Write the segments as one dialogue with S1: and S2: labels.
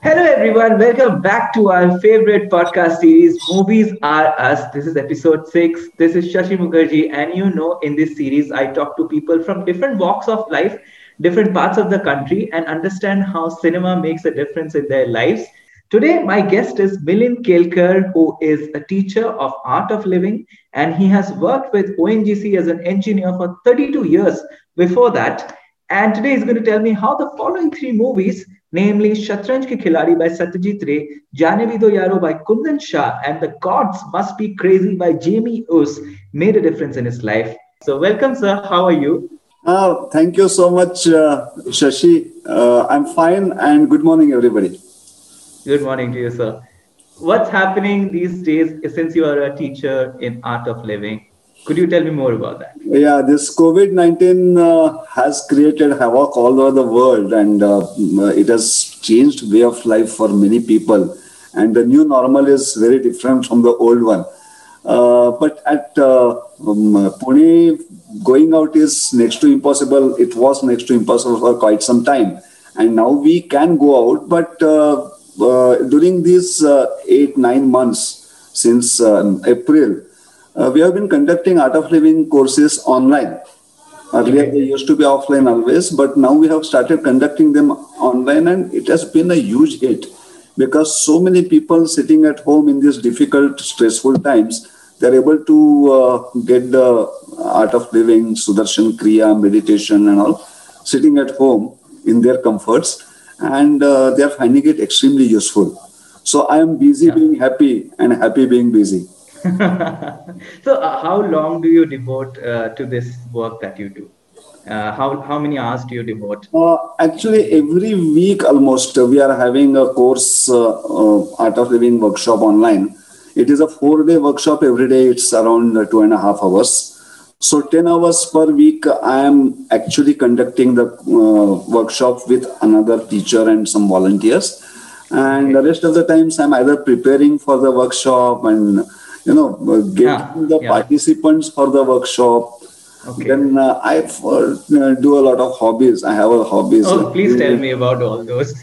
S1: Hello, everyone. Welcome back to our favorite podcast series, Movies Are Us. This is episode six. This is Shashi Mukherjee. And you know, in this series, I talk to people from different walks of life, different parts of the country, and understand how cinema makes a difference in their lives. Today, my guest is Milind Kelkar, who is a teacher of art of living, and he has worked with ONGC as an engineer for 32 years before that. And today he's going to tell me how the following three movies namely Shatranj Ki Khiladi by Satyajit Ray, Jaane Bhi Do Yaro by Kundan Shah, and The Gods Must Be Crazy by Jamie Uys made a difference in his life. So, welcome, sir. How are you?
S2: Uh, thank you so much, uh, Shashi. Uh, I'm fine, and good morning, everybody.
S1: Good morning to you, sir. What's happening these days since you are a teacher in Art of Living? Could you tell me more about that?
S2: Yeah, this COVID 19 uh, has created havoc all over the world and uh, it has changed way of life for many people. And the new normal is very different from the old one. Uh, but at uh, um, Pune, going out is next to impossible. It was next to impossible for quite some time. And now we can go out, but uh, uh, during these eight, nine months since April, uh, we have been conducting art of living courses online. Earlier okay. they used to be offline always, but now we have started conducting them online and it has been a huge hit because so many people sitting at home in these difficult, stressful times, they're able to uh, get the art of living, Sudarshan Kriya, meditation and all, sitting at home in their comforts and uh, they are finding it extremely useful. So I am busy yeah. being happy and happy being busy.
S1: so, uh, how long do you devote uh, to this work that you do? Uh, how, how many hours do you devote?
S2: Uh, actually, every week almost, uh, we are having a course, uh, Art of Living workshop online. It is a four day workshop every day, it's around two and a half hours. So, 10 hours per week, I am actually conducting the workshop with another teacher and some volunteers. And okay. the rest of the times, I'm either preparing for the workshop and you know, uh, getting yeah, the yeah. participants for the workshop. Okay. Then uh, I uh, do a lot of hobbies. I have a hobbies.
S1: Oh, please tell me about all those.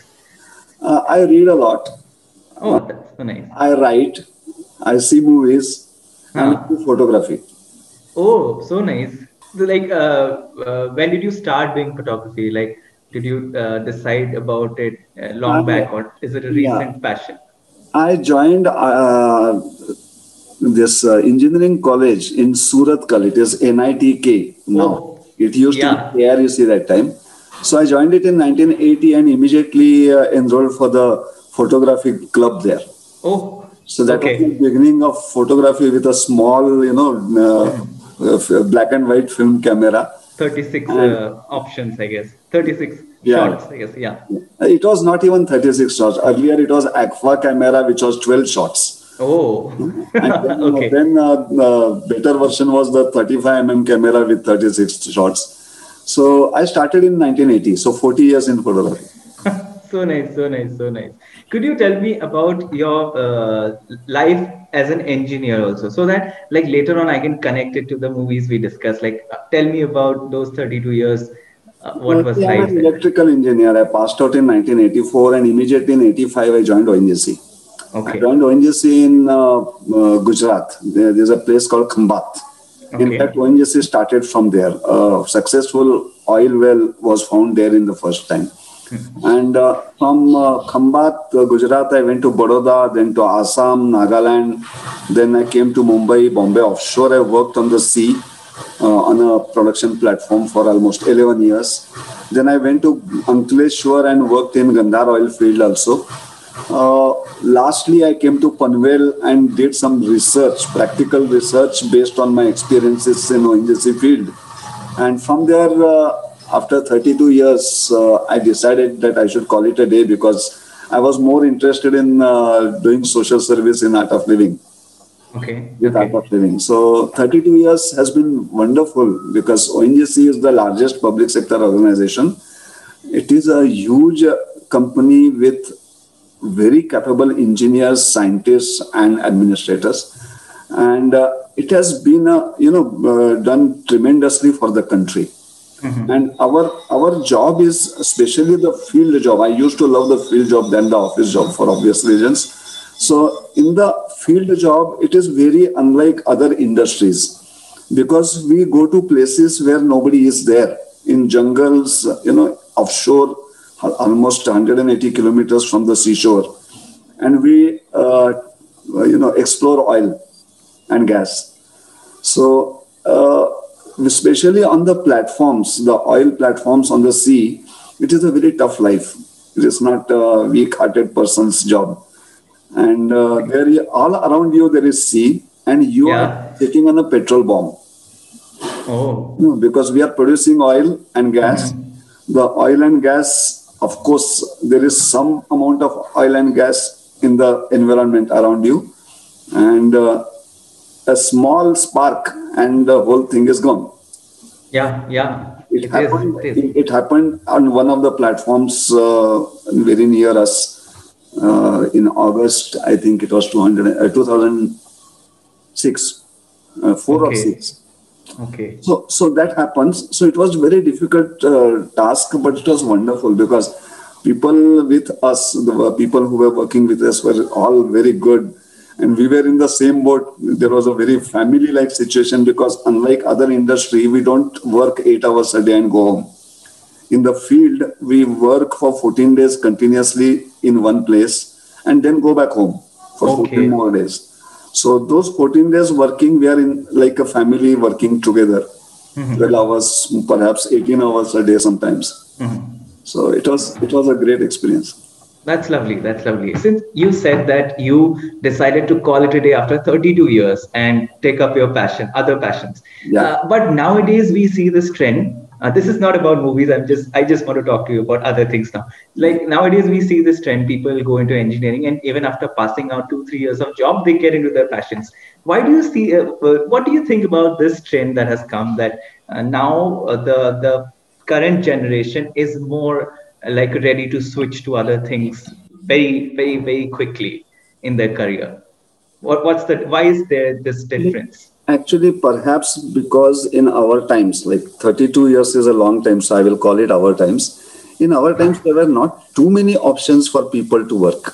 S2: Uh, I read a lot.
S1: Oh, that's so nice.
S2: I write. I see movies. Huh. And I do photography.
S1: Oh, so nice. So, like, uh, when did you start doing photography? Like, did you decide about it long back, or is it a recent yeah. passion?
S2: I joined uh, this uh, engineering college in Surathkal. It is NITK now. Oh, it used yeah. to be ARUC that time. So I joined it in 1980 and immediately uh, enrolled for the photography club there.
S1: Oh,
S2: so that okay. was the beginning of photography with a small, you know, uh, black and white film camera.
S1: 36 and, uh, options, I guess. 36 yeah. shots, I guess. Yeah.
S2: It was not even 36 shots. Earlier, it was Agfa camera, which was 12 shots.
S1: Oh,
S2: then, okay. Then uh, the better version was the 35 mm camera with 36 shots. So I started in 1980, so 40 years in photography.
S1: so nice, so nice, so nice. Could you tell me about your uh, life as an engineer also, so that like later on I can connect it to the movies we discussed. Like, uh, tell me about those 32 years. Uh, what was
S2: life? I'm an electrical engineer. I passed out in 1984, and immediately in 85 I joined ONGC. Okay. I joined ONGC in uh, uh, Gujarat. There, there's a place called Khambat. Okay. In fact, ONGC started from there. A successful oil well was found there in the first time. Mm-hmm. And uh, from uh, Khambat, uh, Gujarat, I went to Baroda, then to Assam, Nagaland. Then I came to Mumbai, Bombay offshore. I worked on the sea uh, on a production platform for almost 11 years. Then I went to Ankleshwar and worked in Gandhar oil field also. Uh, lastly, I came to Panvel and did some research, practical research based on my experiences in ONGC field. And from there, uh, after 32 years, uh, I decided that I should call it a day because I was more interested in uh, doing social service in Art of Living.
S1: Okay.
S2: With
S1: okay.
S2: Art of Living. So 32 years has been wonderful because ONGC is the largest public sector organization. It is a huge company with very capable engineers, scientists, and administrators. And uh, it has been, uh, you know, uh, done tremendously for the country. Mm-hmm. And our our job is especially the field job. I used to love the field job than the office job for obvious reasons. So in the field job, it is very unlike other industries because we go to places where nobody is there in jungles, you know, offshore, almost 180 kilometers from the seashore, and we, uh, you know, explore oil and gas. So, uh, especially on the platforms, the oil platforms on the sea, it is a very tough life. It is not a weak-hearted person's job and uh, there all around you there is sea and you yeah. are sitting on a petrol bomb oh no, because we are producing oil and gas mm-hmm. the oil and gas of course there is some amount of oil and gas in the environment around you and uh, a small spark and the whole thing is gone
S1: yeah yeah
S2: it, it happened is, it, it, happened on one of the platforms uh, very near us uh, in August, I think it was 200, uh, 2006, uh, 4 okay. or 6.
S1: Okay.
S2: So, so that happens. So it was very difficult uh, task, but it was wonderful because people with us, the people who were working with us were all very good. And we were in the same boat. There was a very family-like situation because unlike other industry, we don't work eight hours a day and go home in the field, we work for 14 days continuously in one place and then go back home for okay. 14 more days. So those 14 days working, we are in like a family working together. Mm-hmm. 12 hours, perhaps 18 hours a day sometimes. Mm-hmm. So it was it was a great experience.
S1: That's lovely. That's lovely. Since you said that you decided to call it a day after 32 years and take up your passion, other passions. Yeah. Uh, but nowadays we see this trend uh, this is not about movies. I'm just i just want to talk to you about other things now. Like nowadays we see this trend people go into engineering and even after passing out two three years of job they get into their passions. Why do you see uh, uh what do you think about this trend that has come that uh, now uh, the the current generation is more uh, like ready to switch to other things very very very quickly in their career? What, what's the why is there this difference
S2: Actually, perhaps because in our times, like 32 years is a long time, so I will call it our times. In our times, there were not too many options for people to work.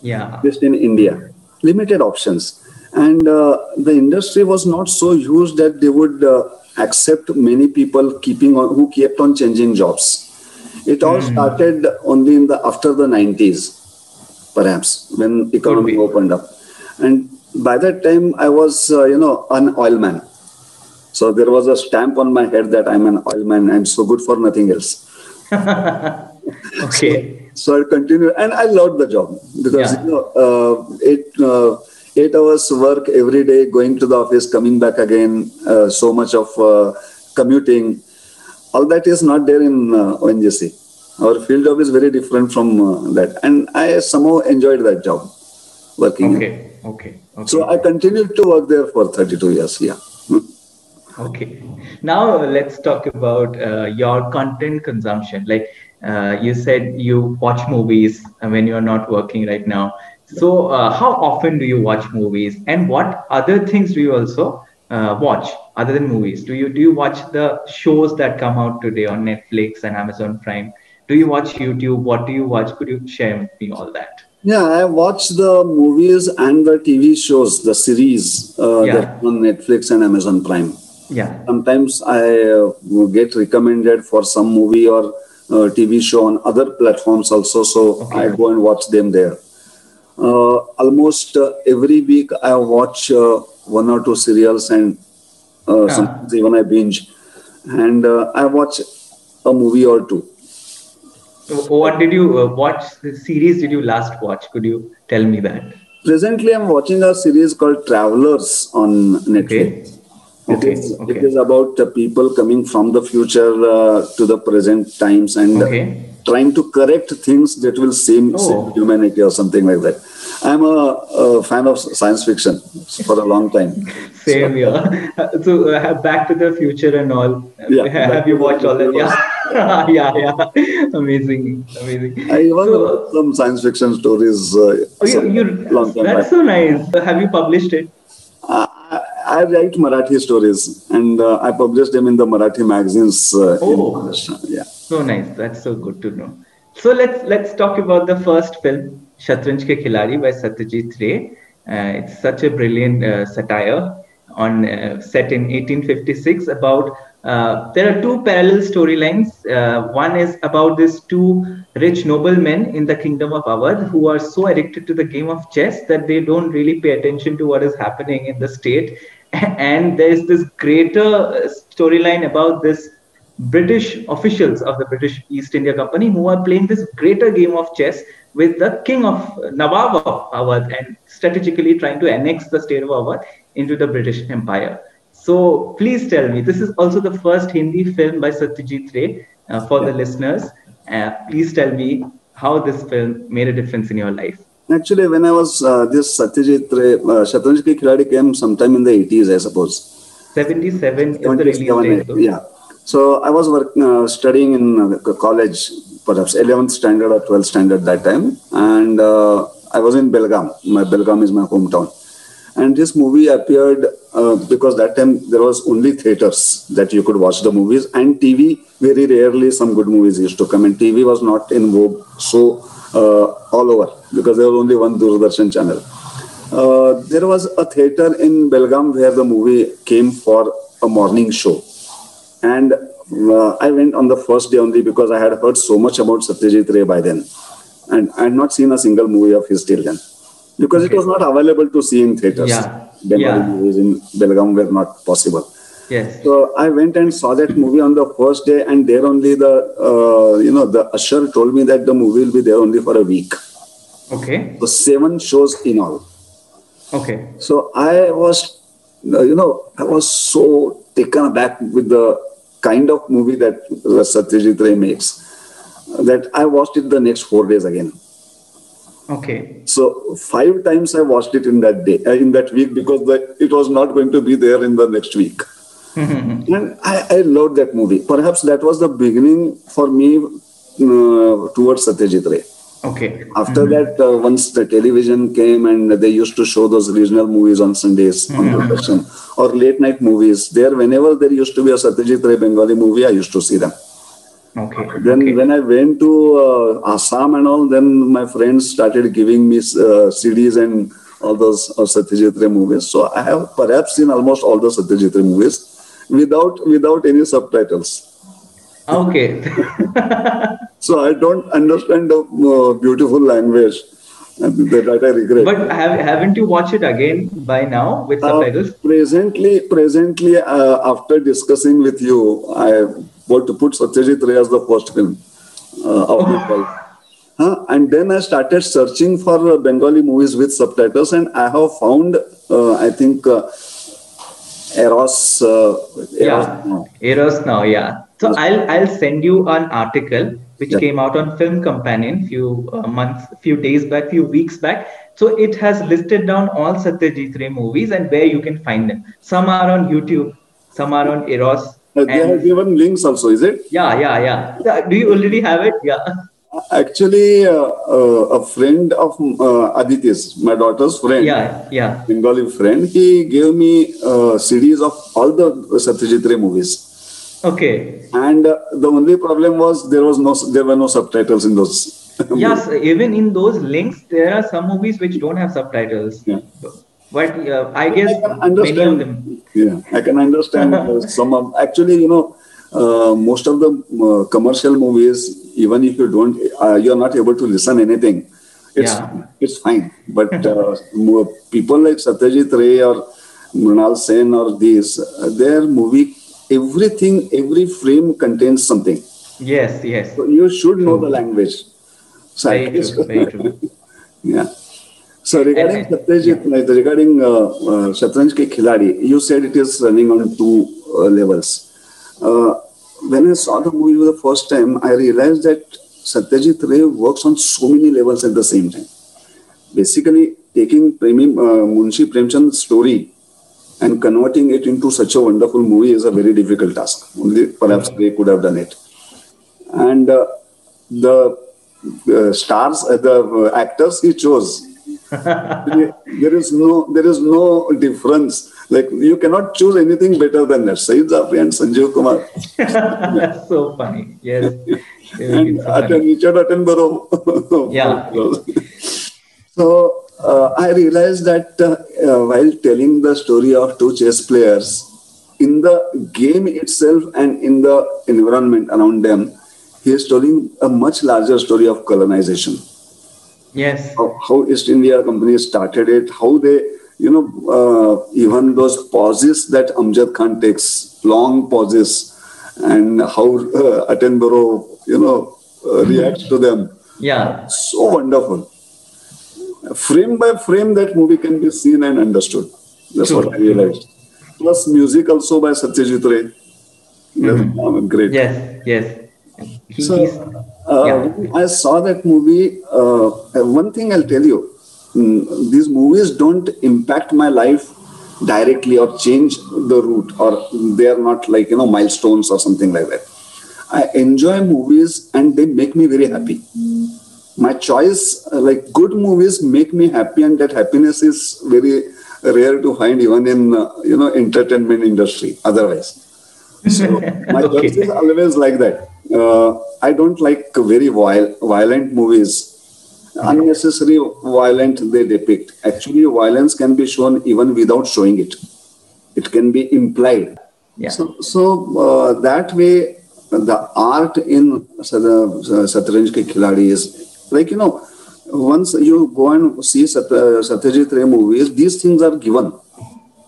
S1: Yeah.
S2: Just in India, limited options. And uh, the industry was not so huge that they would uh, accept many people keeping on, who kept on changing jobs. It all mm. started only in the after the 90s, perhaps, when economy opened up. And by that time I was, uh, you know, an oilman. So there was a stamp on my head that I'm an oilman. I'm so good for nothing else.
S1: okay.
S2: So, so, I continued, and I loved the job because yeah. you know, uh, eight uh, eight hours work every day, going to the office, coming back again, uh, so much of uh, commuting. All that is not there in uh, ONGC. Our field job is very different from that, and I somehow enjoyed that job, working.
S1: Okay. Okay. okay.
S2: So I continued to work there for 32 years. Yeah.
S1: okay. Now let's talk about uh, your content consumption. Like uh, you said, you watch movies when you're not working right now. So uh, how often do you watch movies, and what other things do you also uh, watch other than movies? Do you do you watch the shows that come out today on Netflix and Amazon Prime? Do you watch YouTube? What do you watch? Could you share with me all that?
S2: Yeah, I watch the movies and the TV shows, the series uh, yeah. that on Netflix and Amazon Prime.
S1: Yeah.
S2: Sometimes I uh, get recommended for some movie or uh, TV show on other platforms also, so okay. I go and watch them there. Uh, almost uh, every week I watch uh, one or two serials and yeah. sometimes even I binge, and I watch a movie or two
S1: what did you uh, watch? The series did you last watch? Could you tell me that?
S2: Presently, I'm watching a series called Travelers on Netflix. Okay. Okay. It, is, okay. it is about uh, people coming from the future uh, to the present times and okay. trying to correct things that will seem oh. humanity or something like that. I'm a, a, fan of science fiction for a long time.
S1: Same so, here. So, uh, Back to the Future and all. Yeah, have you watched all that? Yeah. yeah, yeah. Amazing, amazing.
S2: I so, some science fiction stories. Uh,
S1: oh, you, long time that's back. so nice. Have you published it?
S2: Uh, I write Marathi stories, and uh, I publish them in the Marathi magazines. Uh,
S1: Oh.
S2: Yeah.
S1: So nice. That's so good to know. So let's let's talk about the first film, Shatranj Ke Khiladi by Satyajit Ray. Uh, it's such a brilliant uh, satire on uh, set in 1856 about. Uh, there are two parallel storylines. Uh, one is about these two rich noblemen in the kingdom of Awadh who are so addicted to the game of chess that they don't really pay attention to what is happening in the state. And there's this greater uh, storyline about this British officials of the British East India Company who are playing this greater game of chess with the king of Nawab of Awadh and strategically trying to annex the state of Awadh into the British Empire. So please tell me, this is also the first Hindi film by Satyajit Ray uh, for the listeners. Uh, please tell me how this film made a difference in your life.
S2: Actually, when I was uh, this Satyajit Ray, uh, Shatranj Ki Khiladi came sometime in the 80s, I suppose.
S1: 77 is the release date.
S2: yeah. So I was work, uh, studying in uh, college, perhaps 11th standard or 12th standard that time, and uh, I was in Belgaum. My Belgaum is my hometown, and this movie appeared uh, because that time there was only theaters that you could watch the movies, and TV. Very rarely some good movies used to come, and TV was not in vogue so uh, all over because there was only one Doordarshan channel. Uh, there was a theater in Belgaum where the movie came for a morning show. And uh, I went on the first day only because I had heard so much about Satyajit Ray by then. And I had not seen a single movie of his till then. Because it was not available to see in theaters.
S1: Yeah.
S2: Bengali
S1: Yeah.
S2: movies in Belgaum were not possible.
S1: Yes.
S2: So I went and saw that movie on the first day, and there only the uh, you know the usher told me that the movie will be there only for a week.
S1: Okay.
S2: So seven shows in all.
S1: Okay.
S2: So I was, uh, you know, I was so taken aback with the kind of movie that uh, Satyajit Ray makes that I watched it the next four days again.
S1: Okay.
S2: So five times I watched it in that day, uh, in that week, because the, it was not going to be there in the next week. and I, I loved that movie. Perhaps that was the beginning for me uh, towards Satyajit Ray.
S1: Okay.
S2: After that, uh, once the television came and they used to show those regional movies on Sundays on Doordarshan or late night movies, there whenever there used to be a Satyajit Ray Bengali movie, I used to see them.
S1: Okay.
S2: Then
S1: okay.
S2: when I went to uh, Assam and all, then my friends started giving me uh, CDs and all those uh, Satyajit Ray movies. So I have perhaps seen almost all the Satyajit Ray movies without without any subtitles.
S1: Okay.
S2: So I don't understand the uh, beautiful language and that I regret.
S1: but have, haven't you watched it again by now with
S2: Uh,
S1: subtitles?
S2: presently, presently, uh, after discussing with you, I to put Satyajit Ray as the first film uh, of life. Huh? And then I started searching for uh, Bengali movies with subtitles, and I have found, uh, I think, uh, Eros. Uh, Eros
S1: Yeah.
S2: no.
S1: Eros now, yeah. So I'll I'll send you an article which
S2: Yeah.
S1: came out on Film Companion few uh, months, few days back, few weeks back. So it has listed down all Satyajit Ray movies and where you can find them. Some are on YouTube, some are on Eros.
S2: Uh, they have given links also, is it?
S1: yeah, yeah, yeah. Do you already have it? Yeah.
S2: Actually, uh, uh, a friend of uh, Aditya's, my daughter's friend,
S1: Yeah, yeah.
S2: Bengali friend, he gave me CDs of all the Satyajit Ray movies.
S1: Okay.
S2: And uh, the only problem was there was no there were no subtitles in those.
S1: Yes, even in those links, there are some movies which don't have subtitles.
S2: Yeah.
S1: But uh, I guess
S2: I can
S1: many of
S2: understand.
S1: them.
S2: Yeah, I can understand uh, some of actually, you know, uh, most of the uh, commercial movies, even if you don't, uh, you are not able to listen anything. It's
S1: Yeah.
S2: it's fine, but uh, people like Satyajit Ray or Mrinal Sen or these, uh, their movie, everything, every frame contains something.
S1: Yes, yes.
S2: So you should know the language. So
S1: Very true, very true.
S2: yeah. So regarding Satyajit, like, regarding uh, uh, Shatranj Ke Khiladi, you said it is running on two uh, levels. Uh, when I saw the movie for the first time, I realized that Satyajit Ray works on so many levels at the same time. Basically, taking Premi, uh, Munshi Premchand's story and converting it into such a wonderful movie is a very difficult task. Only perhaps Ray could have done it. And uh, the uh, stars, uh, the uh, actors he chose, there is no there is no difference like you cannot choose anything better than that. Saeed Jaffrey and Sanjeev Kumar.
S1: That's so funny. Yes.
S2: and so Atten, Richard Attenborough.
S1: yeah.
S2: so uh, I realized that uh, uh, while telling the story of two chess players, in the game itself and in the environment around them, he is telling a much larger story of colonization.
S1: Yes.
S2: How, how East India Company started it, how they you know, uh, even those pauses that Amjad Khan takes, long pauses, and how uh, Attenborough, you know, uh, reacts to them.
S1: Yeah.
S2: So wonderful. Frame by frame, that movie can be seen and understood. That's True. what I realized. Plus, music also by Satyajit Ray. Mm-hmm. great.
S1: Yes, yes.
S2: He, so, uh, yeah. I saw that movie. Uh, one thing I'll tell you Mm, these movies don't impact my life directly or change the route or they are not like you know milestones or something like that i enjoy movies and they make me very happy my choice uh, like good movies make me happy and that happiness is very rare to find even in uh, you know entertainment industry otherwise so my okay. choice is always like that uh, i don't like very violent movies unnecessary violent they depict. Actually, violence can be shown even without showing it. It can be implied.
S1: Yeah.
S2: So, so uh, that way, the art in Shatranj Ke Khiladi is like, you know, once you go and see Sat- Satyajit Ray movies, these things are given.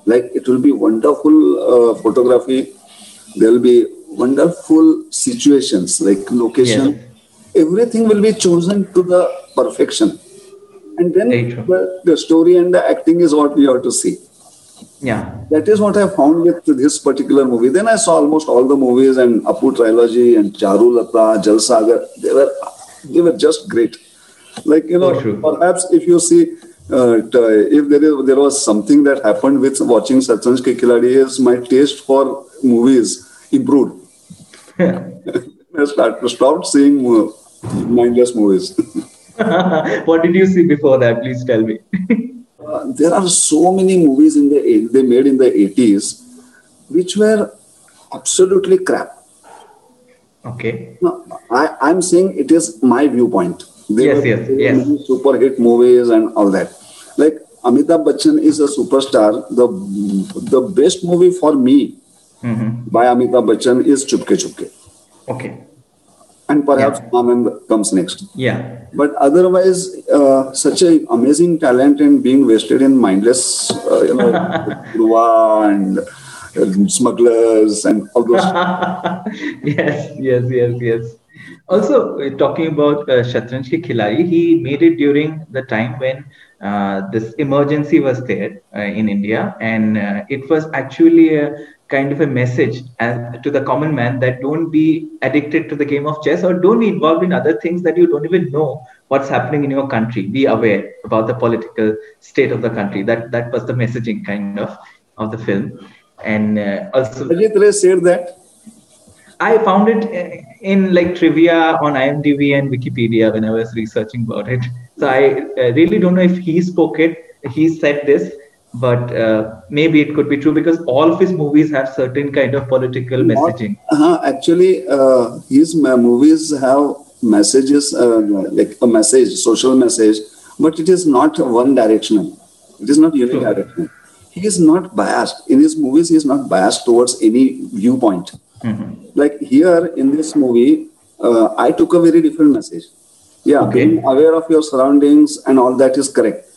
S2: Like it will be wonderful uh, photography, there will be wonderful situations like location. Yeah everything will be chosen to the perfection. And then the, the story and the acting is what we have to see.
S1: Yeah.
S2: That is what I found with this particular movie. Then I saw almost all the movies and Apu trilogy and Charulata, Jalsaghar. They were they were just great. Like you know, perhaps if you see uh, if there is there was something that happened with watching Shatranj Ke Khiladi is my taste for movies improved. I start, stopped seeing mindless movies.
S1: what did you see before that? Please tell me.
S2: uh, there are so many movies in the they made in the 80s which were absolutely crap.
S1: Okay.
S2: No, I, I'm saying it is my viewpoint.
S1: They yes, yes, yes.
S2: Super hit movies and all that. Like Amitabh Bachchan is a superstar. The the best movie for me mm-hmm. by Amitabh Bachchan is Chupke Chupke.
S1: Okay
S2: and perhaps yeah. Anand comes next.
S1: Yeah.
S2: But otherwise, uh, such an amazing talent and being wasted in mindless, uh, you know, and uh, smugglers and all those.
S1: yes, yes, yes, yes. Also, uh, talking about uh, Shatranj Ki Khiladi, he made it during the time when uh, this emergency was there uh, in India, and uh, it was actually a kind of a message as, to the common man that don't be addicted to the game of chess or don't be involved in other things that you don't even know what's happening in your country. Be aware about the political state of the country. That that was the messaging kind of of the film. And uh, also,
S2: Ajit Ray said that.
S1: I found it uh, in like trivia on IMDb and Wikipedia when I was researching about it. So I uh, really don't know if he spoke it. He said this, but uh, maybe it could be true because all of his movies have certain kind of political Not, messaging.
S2: Uh, actually, uh, his movies have messages uh, like a message, social message, but it is not one directional. It is not unidirectional. He is not biased in his movies. He is not biased towards any viewpoint. Mm-hmm. Like here in this movie, uh, I took a very different message. Yeah, okay. being aware of your surroundings and all that is correct.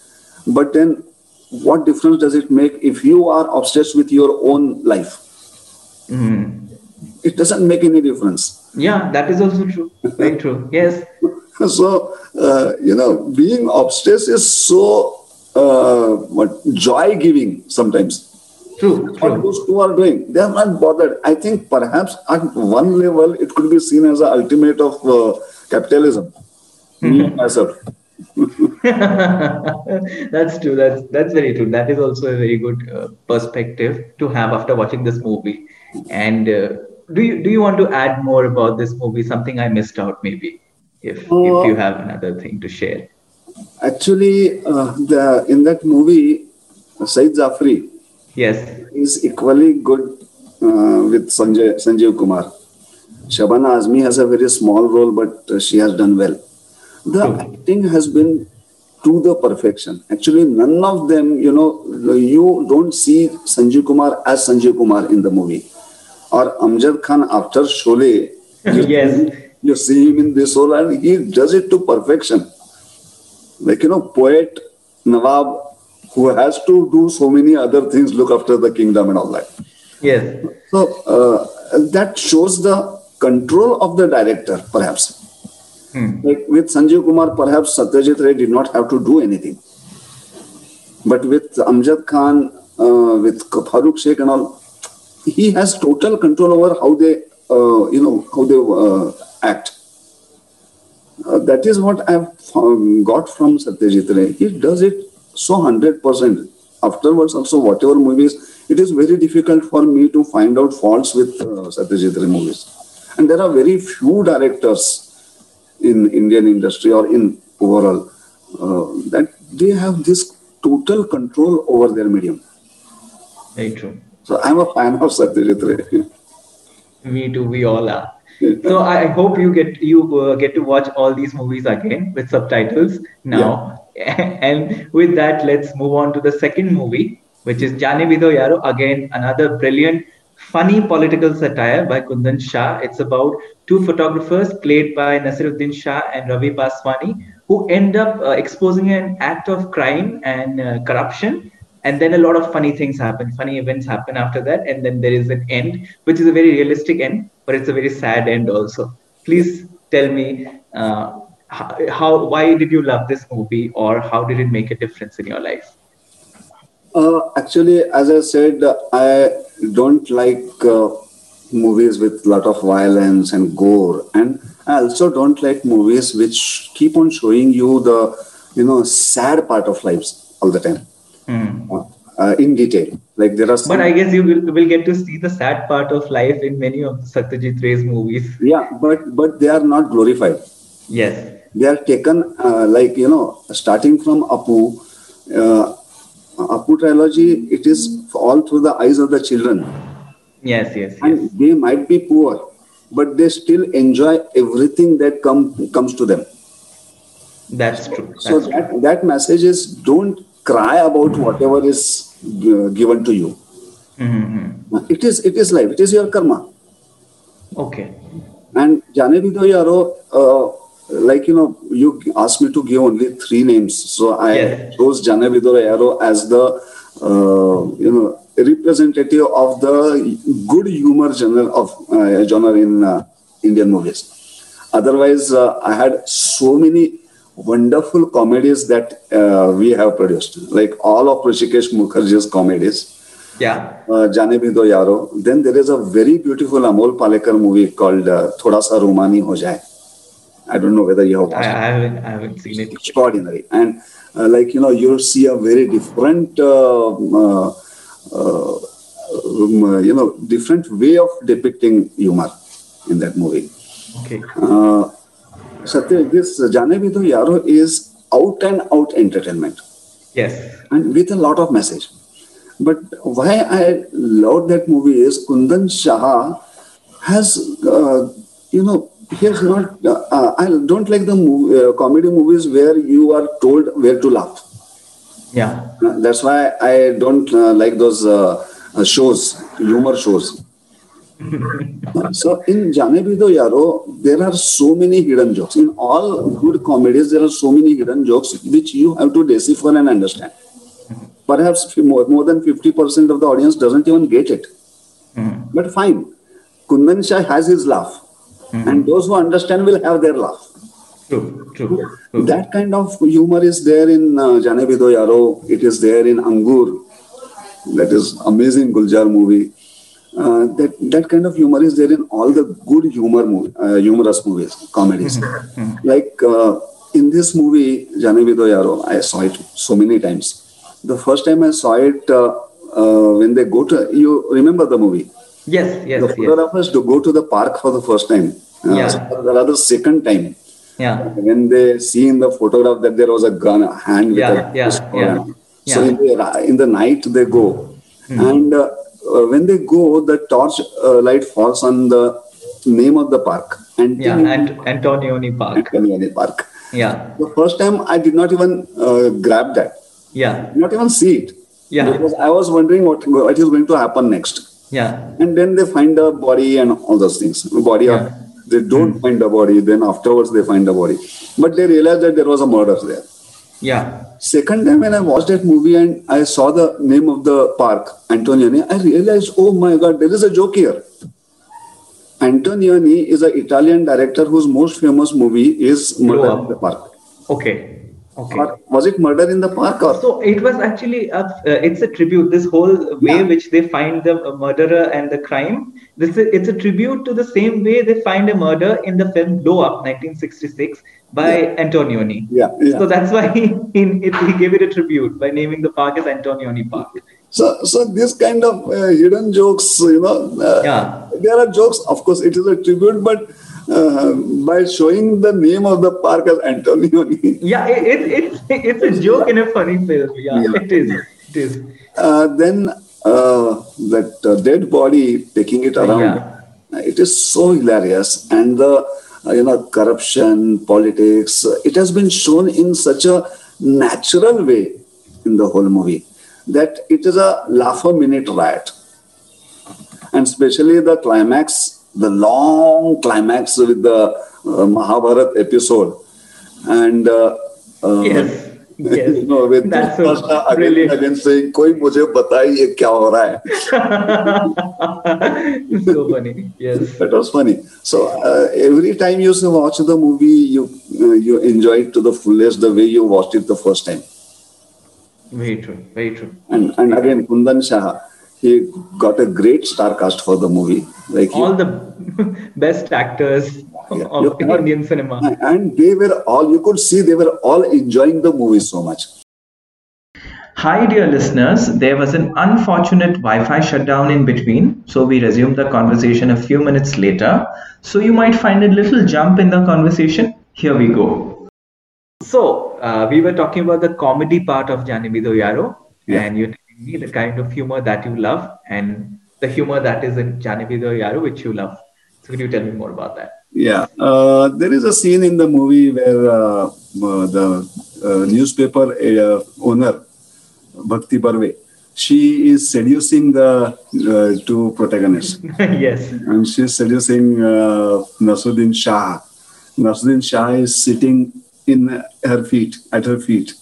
S2: But then what difference does it make if you are obsessed with your own life? Mm. It doesn't make any difference.
S1: Yeah, that is also true. Very true. Yes.
S2: so, uh, you know, being obsessed is so uh, what joy giving sometimes.
S1: True.
S2: What those two are doing, they are not bothered. I think perhaps at one level it could be seen as the ultimate of uh, capitalism. Mm-hmm. Me myself.
S1: that's true. That's that's very true. That is also a very good uh, perspective to have after watching this movie. And uh, do you do you want to add more about this movie? Something I missed out, maybe, if uh, if you have another thing to share.
S2: Actually, uh, the in that movie, Saeed Jaffrey,
S1: Yes.
S2: is equally good uh, with Sanjay Sanjeev Kumar. Shabana Azmi has a very small role, but uh, she has done well. The acting has been to the perfection. Actually, none of them, you know, you don't see Sanjay Kumar as Sanjay Kumar in the movie. Or Amjad Khan after Sholay, you,
S1: Yes.
S2: you see him in this role and he does it to perfection. Like, you know, poet, Nawab, who has to do so many other things, look after the kingdom and all that.
S1: Yes.
S2: So uh, that shows the control of the director, perhaps.
S1: Hmm.
S2: Like with Sanjeev Kumar, perhaps Satyajit Ray did not have to do anything. But with Amjad Khan, uh, with Farooq Sheikh and all, he has total control over how they, uh, you know, how they uh, act. Uh, that is what I've um, got from Satyajit Ray. He does it so 100%. Afterwards, also, whatever movies, it is very difficult for me to find out faults with uh, Satyajit Ray movies. And there are very few directors in Indian industry or in overall uh, that they have this total control over their medium.
S1: Very true.
S2: So I'm a fan of Satyajit Ray.
S1: Me too. We all are. So I hope you get you uh, get to watch all these movies again with subtitles now. and with that, let's move on to the second movie, which is Jaane Bhi Do Yaro. Again, another brilliant, funny political satire by Kundan Shah. It's about two photographers played by Naseeruddin Shah and Ravi Baswani who end up uh, exposing an act of crime and uh, corruption. And then a lot of funny things happen. Funny events happen after that. And then there is an end which is a very realistic end but it's a very sad end also. Please tell me uh, how, how why did you love this movie or how did it make a difference in your life
S2: Uh, actually, as I said, I don't like uh, movies with a lot of violence and gore, and I also don't like movies which keep on showing you the you know sad part of lives all the time
S1: Hmm.
S2: uh, in detail. Like there are some,
S1: but i guess you will, will get to see the sad part of life in many of satyajit ray's movies
S2: yeah, but but they are not glorified.
S1: yes
S2: They are taken uh, like you know starting from Apu. Uh, Apu trilogy, it is all through the eyes of the children.
S1: yes yes yes
S2: and they might be poor but they still enjoy everything that come comes to them
S1: that's true that's
S2: so
S1: true.
S2: that, that message is don't cry about whatever is uh, given to you
S1: Mhm.
S2: it is it is life it is your karma
S1: okay
S2: and yaro uh, like you know you asked me to give only three names so i
S1: Yes.
S2: chose Jaane Bhi Do Yaro as the uh, you know representative of the good humor genre of uh, genre in uh, indian movies otherwise uh, i had so many wonderful comedies that uh, we have produced like all of Hrishikesh Mukherjee's comedies
S1: yeah
S2: uh, Jane Bhi Do Yaro. Then there is a very beautiful Amol Palekar movie called uh, Thoda Sa Romani Ho Jaye. I don't know whether you have
S1: I, I haven't i haven't seen it.
S2: Extraordinary. And uh, like, you know, you'll see a very different, uh, uh, uh, um, uh, you know, different way of depicting humor in that movie.
S1: okay
S2: Uh, Satya, this Jane Bhi Do Yaro is out and out entertainment
S1: yes
S2: and with a lot of message. But why I love that movie is Kundan Shah has, uh, you know, he has not. Uh, I don't like the movie, uh, comedy movies where you are told where to laugh.
S1: yeah
S2: Uh, That's why I don't uh, like those uh, uh, shows, humor shows. so in Jane Bhi Do Yaro, there are so many hidden jokes. In all good comedies, there are so many hidden jokes which you have to decipher and understand. Perhaps more, more than 50% of the audience doesn't even get it.
S1: Mhm.
S2: But fine, Kundan Shah has his laugh. And those who understand will have their laugh.
S1: true true, true.
S2: That kind of humor is there in uh, Jane Bhi Yaro. It is there in Angur. That is amazing Gulzar movie. Uh, that that kind of humor is there in all the good humor movie, uh, humorous movies, comedies. Like uh, in this movie, Jane Bhi Yaro, I saw it so many times. The first time I saw it, uh, uh, when they go to, you remember the movie?
S1: Yes yes
S2: the
S1: yes
S2: photographers to go to the park for the first time. Uh,
S1: Yeah.
S2: so rather second time
S1: yeah
S2: when they see in the photograph that there was a gun a hand with
S1: Yeah,
S2: a
S1: yeah, yeah,
S2: so in the, in the night they go Hmm. And uh, uh, when they go, the torch uh, light falls on the name of the park.
S1: And yeah, and Antonioni Park.
S2: Antonioni Park.
S1: Yeah.
S2: The first time I did not even uh, grab that.
S1: Yeah.
S2: Not even see it.
S1: Yeah.
S2: Because I was wondering what what is going to happen next.
S1: Yeah.
S2: And then they find the body and all those things. Body yeah. of, they don't mm. find the body. Then afterwards they find the body. But they realize that there was a murder there.
S1: Yeah.
S2: Second time when I watched that movie and I saw the name of the park, Antonioni, I realized, oh my God, there is a joke here. Antonioni is an Italian director whose most famous movie is Murder in the Park.
S1: Okay. Okay.
S2: Or was it Murder in the Park? Or?
S1: So it was actually a, uh, it's a tribute. This whole way yeah. which they find the murderer and the crime. This is, it's a tribute to the same way they find a murder in the film Blow Up, 1966 by yeah. Antonioni.
S2: Yeah, yeah,
S1: So that's why he, he, he gave it a tribute by naming the park as Antonioni Park.
S2: So, so this kind of uh, hidden jokes, you know, uh,
S1: yeah.
S2: there are jokes. Of course, it is a tribute, but uh, by showing the name of the park as Antonioni.
S1: Yeah, it, it, it, it's a joke in a funny film. Yeah, yeah. it is. It is.
S2: Uh, then uh, that uh, dead body taking it around, yeah. it is so hilarious, and the uh, you know, corruption, politics. It has been shown in such a natural way in the whole movie that it is a laugh a minute riot. And especially the climax, the long climax with the uh, Mahabharat episode. And uh,
S1: uh, yes
S2: yes. no, with
S1: That's so
S2: again, again saying, कोई मुझे बताइए क्या हो रहा है.
S1: so funny. Yes.
S2: That was funny. So uh, every time you watch the movie, you uh, you enjoy it to the fullest the way you watched it the first time.
S1: Very true. Very true.
S2: And and again, Kundan Shah he got a great star cast for the movie. Like
S1: all he, the best actors yeah, of Indian cinema.
S2: And they were all, you could see they were all enjoying the movie so much.
S1: Hi, dear listeners. There was an unfortunate Wi Fi shutdown in between, so we resumed the conversation a few minutes later. So you might find a little jump in the conversation. Here we go. So, uh, we were talking about the comedy part of Jaane Bhi Do Yaro, yeah. and you me the kind of humor that you love and the humor that is in Jaane Bhi Do Yaro, which you love. So could you tell me more about that?
S2: Yeah, uh, there is a scene in the movie where uh, uh the uh, newspaper uh, owner, Bhakti Barve, she is seducing the uh, two protagonists.
S1: yes.
S2: And she's seducing Naseeruddin Shah. Naseeruddin Shah is sitting in her feet, at her feet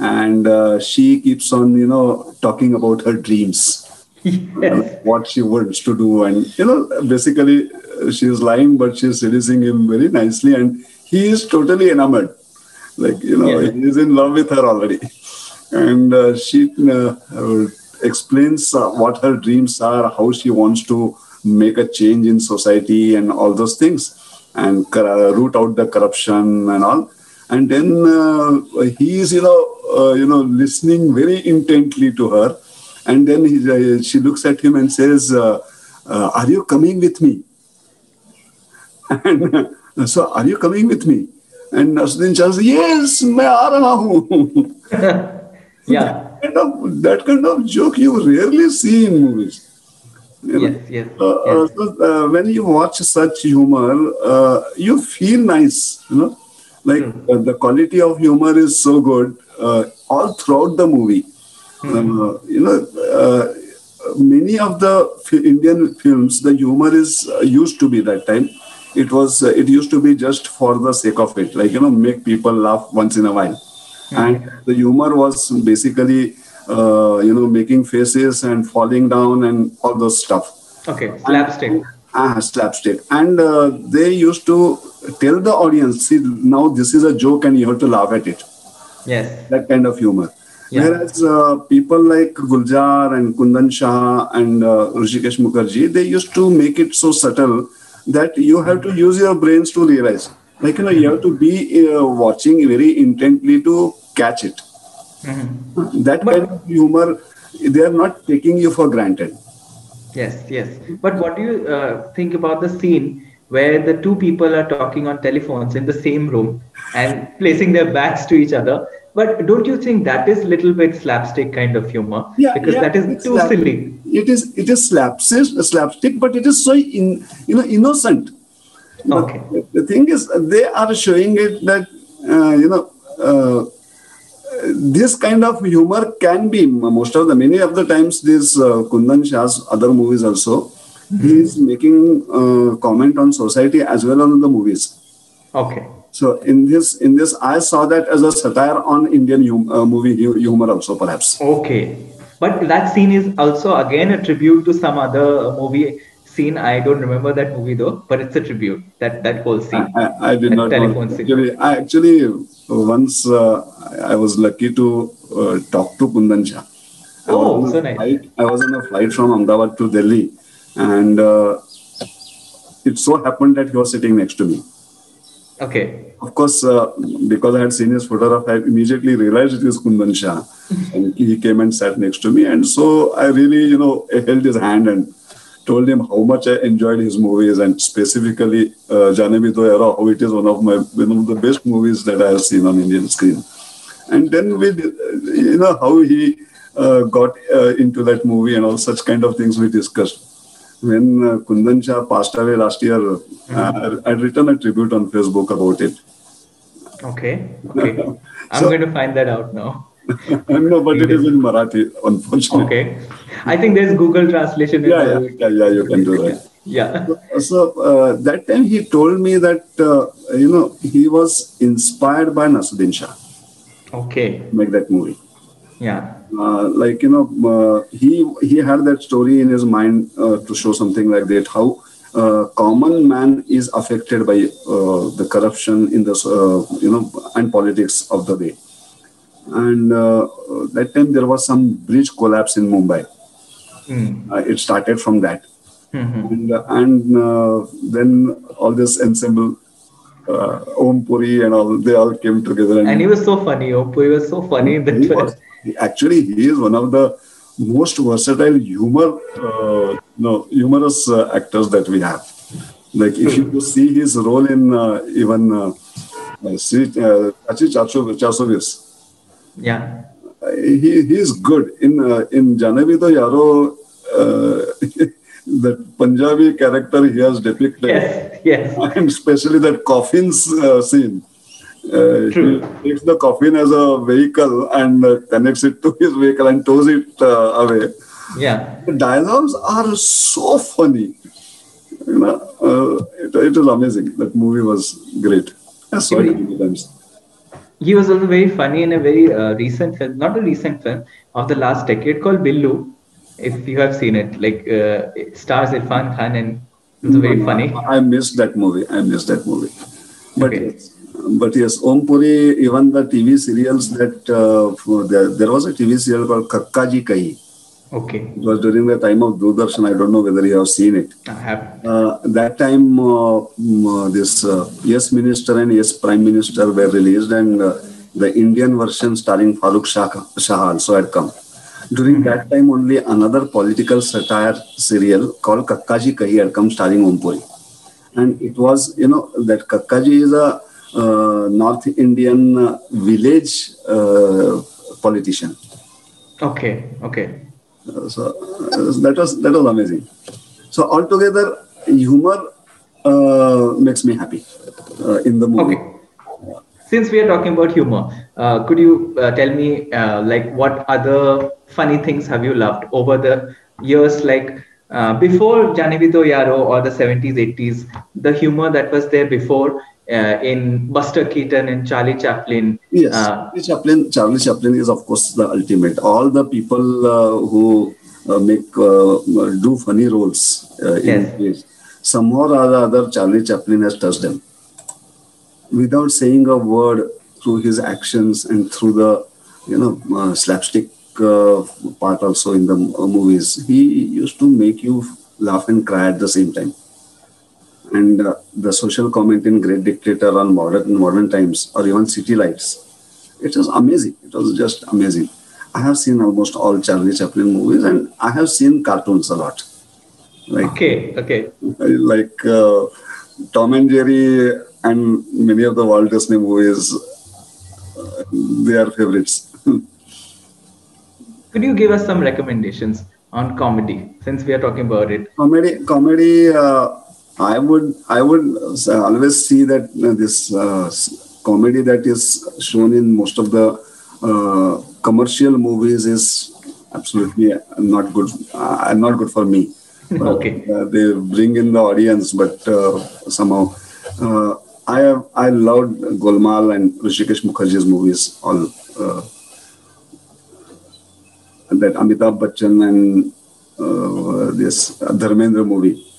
S2: and uh, she keeps on you know talking about her dreams.
S1: Yes.
S2: what she wants to do. And you know basically uh, she's lying but she's seducing him very nicely. And he is totally enamored. Like you know yeah. he's in love with her already. And uh, she uh, explains uh, what her dreams are how she wants to make a change in society and all those things. And root out the corruption and all and then uh, he's you know uh, you know listening very intently to her and then he, uh, she looks at him and says uh, uh, are you coming with me and uh, so are you coming with me and Naseeruddin says yes I am coming."
S1: yeah
S2: that kind, of, that kind of joke you rarely see in movies
S1: you know? yes, yes, yes.
S2: So, when you watch such humor, you feel nice, you know like mm. uh, the quality of humor is so good uh, all throughout the movie. Mm. you know, uh, many of the Indian films, the humor is uh, used to be that time. It was it used to be just for the sake of it, like you know, make people laugh once in a while, mm. and the humor was basically you know making faces and falling down and all those stuff.
S1: Okay, slapstick.
S2: Ah, slapstick, and they used to tell the audience, see, now this is a joke and you have to laugh at it.
S1: Yes.
S2: That kind of humor. Yeah. Whereas uh, people like Gulzar and Kundan Shah and uh, Hrishikesh Mukherjee, they used to make it so subtle that you have to use your brains to realize. Like, you know, you have to be uh, watching very intently to catch it. Mm-hmm. That but, kind of humor, they are not taking you for granted.
S1: Yes, yes. But what do you uh, think about the scene where the two people are talking on telephones in the same room and placing their backs to each other but don't you think that is little bit slapstick kind of humor?
S2: Yeah,
S1: because
S2: yeah,
S1: that is too silly.
S2: It is it is slapstick, slapstick, but it is so in you know innocent. But
S1: Okay.
S2: The thing is, they are showing it that uh, you know uh, this kind of humor can be most of the many of the times. This uh, Kundan Shah's other movies also, he is making uh, comment on society as well as on the movies.
S1: Okay.
S2: So in this in this, I saw that as a satire on Indian hum- uh, movie humor also perhaps.
S1: Okay. But that scene is also again a tribute to some other movie scene. I don't remember that movie though, but it's a tribute. That that whole scene.
S2: I, I did not
S1: telephone scene.
S2: Actually, I actually once uh, I I was lucky to uh, talk to Kundan Shah. I
S1: Oh,
S2: on
S1: so
S2: a
S1: nice.
S2: Flight, I was on a flight from Ahmedabad to Delhi, and uh, it so happened that he was sitting next to me.
S1: Okay.
S2: Of course, uh, because I had seen his photograph, I immediately realized it was Kundan Shah, and he came and sat next to me. And so I really, you know, held his hand and told him how much I enjoyed his movies, and specifically uh, Jaane Bhi Do Yaro, how it is one of my one of the best movies that I have seen on Indian screen. And then we, you know, how he uh, got uh, into that movie and all such kind of things we discussed. When uh, Kundan Shah passed away last year, uh, I'd written a tribute on Facebook about it.
S1: Okay. Okay. I'm
S2: So-
S1: going to find that out now.
S2: no, but it is in Marathi, unfortunately.
S1: Okay. I think there's Google translation.
S2: Yeah, yeah, yeah, yeah, you can do that.
S1: Yeah.
S2: So uh, that time he told me that uh, you know he was inspired by Naseeruddin Shah
S1: Okay.
S2: make that movie.
S1: Yeah.
S2: Uh, like you know, uh, he he had that story in his mind uh, to show something like that. How uh, common man is affected by uh, the corruption in the uh, you know and politics of the day. And uh, that time there was some bridge collapse in Mumbai. Uh, it started from that.
S1: Mhm.
S2: and, uh, and uh, then all this ensemble uh, Om Puri and all they all came together and,
S1: And he was so funny. Oppo, Puri was so funny that
S2: was-. actually he is one of the most versatile humor uh, no humorous uh, actors that we have like if you see his role in uh, even uh, uh, Sri uh, Chachi Chasovis,
S1: Yeah.
S2: uh, he, he is good in uh, in Jaane Bhi Do Yaro uh, that Punjabi character he has depicted
S1: Yes. Yes.
S2: and especially that coffins uh, scene. Uh,
S1: True.
S2: He takes the coffin as a vehicle and uh, connects it to his vehicle and tows it uh, away.
S1: Yeah.
S2: The dialogues are so funny. You know, uh, it, it is amazing. That movie was great. I saw it many times.
S1: He was also very funny in a very uh, recent film, not a recent film of the last decade called Billu. If you have seen it, like uh, it stars Irfan Khan and it's very funny.
S2: I missed that movie. I missed that movie. But
S1: Okay.
S2: But yes, Om Puri, even the TV serials that uh, there, there was a TV serial called Kakkaji Kahi.
S1: Okay,
S2: It was during the time of Doordarshan. I don't know whether you have seen it.
S1: I have.
S2: Uh, that time, uh, mm, uh, this uh, Yes Minister and Yes Prime Minister were released, and uh, the Indian version starring Farooq Shah, Shah also had come. During that time, only another political satire serial called Kakkaji Kahi had come, starring Om Puri. And it was, you know, that Kakkaji is a North Indian uh, village uh, politician.
S1: Okay, okay.
S2: Uh, so uh, that was that was amazing. So altogether, humor uh, makes me happy uh, in the movie.
S1: Okay. Since we are talking about humor, uh, could you uh, tell me uh, like what other funny things have you loved over the years, like uh, before Jaane Bhi Do Yaro or the 70s, 80s, the humor that was there before uh, in Buster Keaton and Charlie Chaplin.
S2: Yes,
S1: Uh,
S2: Charlie Chaplin. Charlie Chaplin is of course the ultimate. All the people uh, who uh, make uh, do funny roles uh, in
S1: Yes.
S2: movies, somehow or the other, Charlie Chaplin has touched them without saying a word through his actions and through the you know uh, slapstick uh, part also in the uh, movies. He used to make you laugh and cry at the same time. And uh, the social comment in Great Dictator on modern modern times or even City Lights, it was amazing. It was just amazing. I have seen almost all Charlie Chaplin movies, and I have seen cartoons a lot, like
S1: okay, okay.
S2: like uh, Tom and Jerry and many of the Walt Disney movies. they are favorites.
S1: Could you give us some recommendations on comedy since we are talking about it?
S2: comedy, comedy. Uh, I would, I would always see that this uh, comedy that is shown in most of the uh, commercial movies is absolutely not good. Uh, not good for me.
S1: Okay.
S2: Uh, they bring in the audience, but uh, somehow. Uh, I have I loved Golmaal and Hrishikesh Mukherjee's movies. All uh, that Amitabh Bachchan and uh, this Dharmendra movie.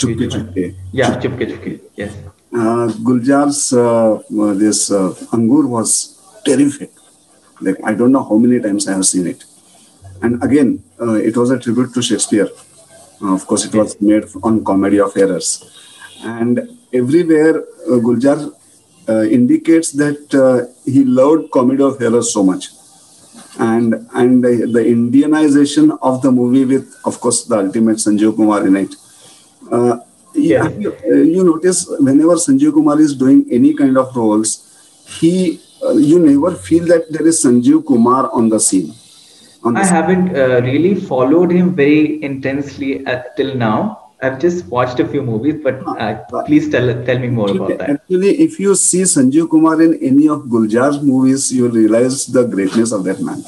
S2: Chupke Chupke.
S1: Yeah, Chupke Chupke. Yes.
S2: Uh, Gulzar's uh, this uh, Angur was terrific. Like I don't know how many times I have seen it. And again, uh, it was a tribute to Shakespeare. Uh, of course, it was made on Comedy of Errors. And everywhere, uh, Guljar uh, indicates that uh, he loved Comedy of Errors so much. And and the, the Indianization of the movie with, of course, the ultimate Sanjeev Kumar in it. Uh, yeah, you, uh, you notice whenever Sanjeev Kumar is doing any kind of roles, he uh, you never feel that there is Sanjeev Kumar on the scene. On the
S1: I haven't uh, really followed him very intensely at, till now. I've just watched a few movies, but uh, please tell tell me more about that.
S2: Actually, if you see Sanjeev Kumar in any of Gulzar's movies, you realize the greatness of that man.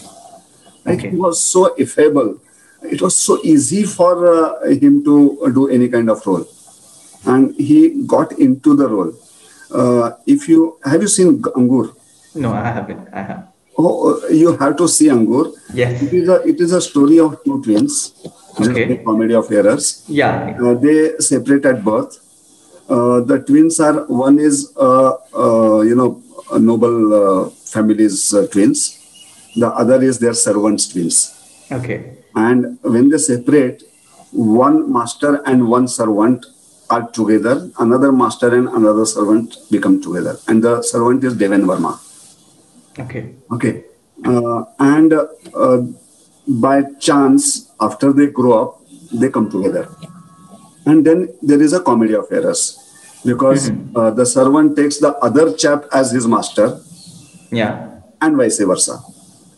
S2: Like
S1: Okay.
S2: he was so affable. It was so easy for uh, him to do any kind of role, and he got into the role. Uh, if you have you seen Angur?
S1: No, I haven't. I have.
S2: Oh, uh, you have to see Angur.
S1: Yes.
S2: It is a it is a story of two twins.
S1: Okay.
S2: a comedy of errors.
S1: Yeah.
S2: Uh, they separate at birth. Uh, the twins are one is uh, uh, you know a noble uh, family's uh, twins. The other is their servants' twins.
S1: Okay.
S2: And when they separate, one master and one servant are together. Another master and another servant become together. And the servant is Deven Verma.
S1: Okay.
S2: Okay. Uh, and uh, by chance, after they grow up, they come together. And then there is a comedy of errors because uh, the servant takes the other chap as his master
S1: Yeah.
S2: and vice versa.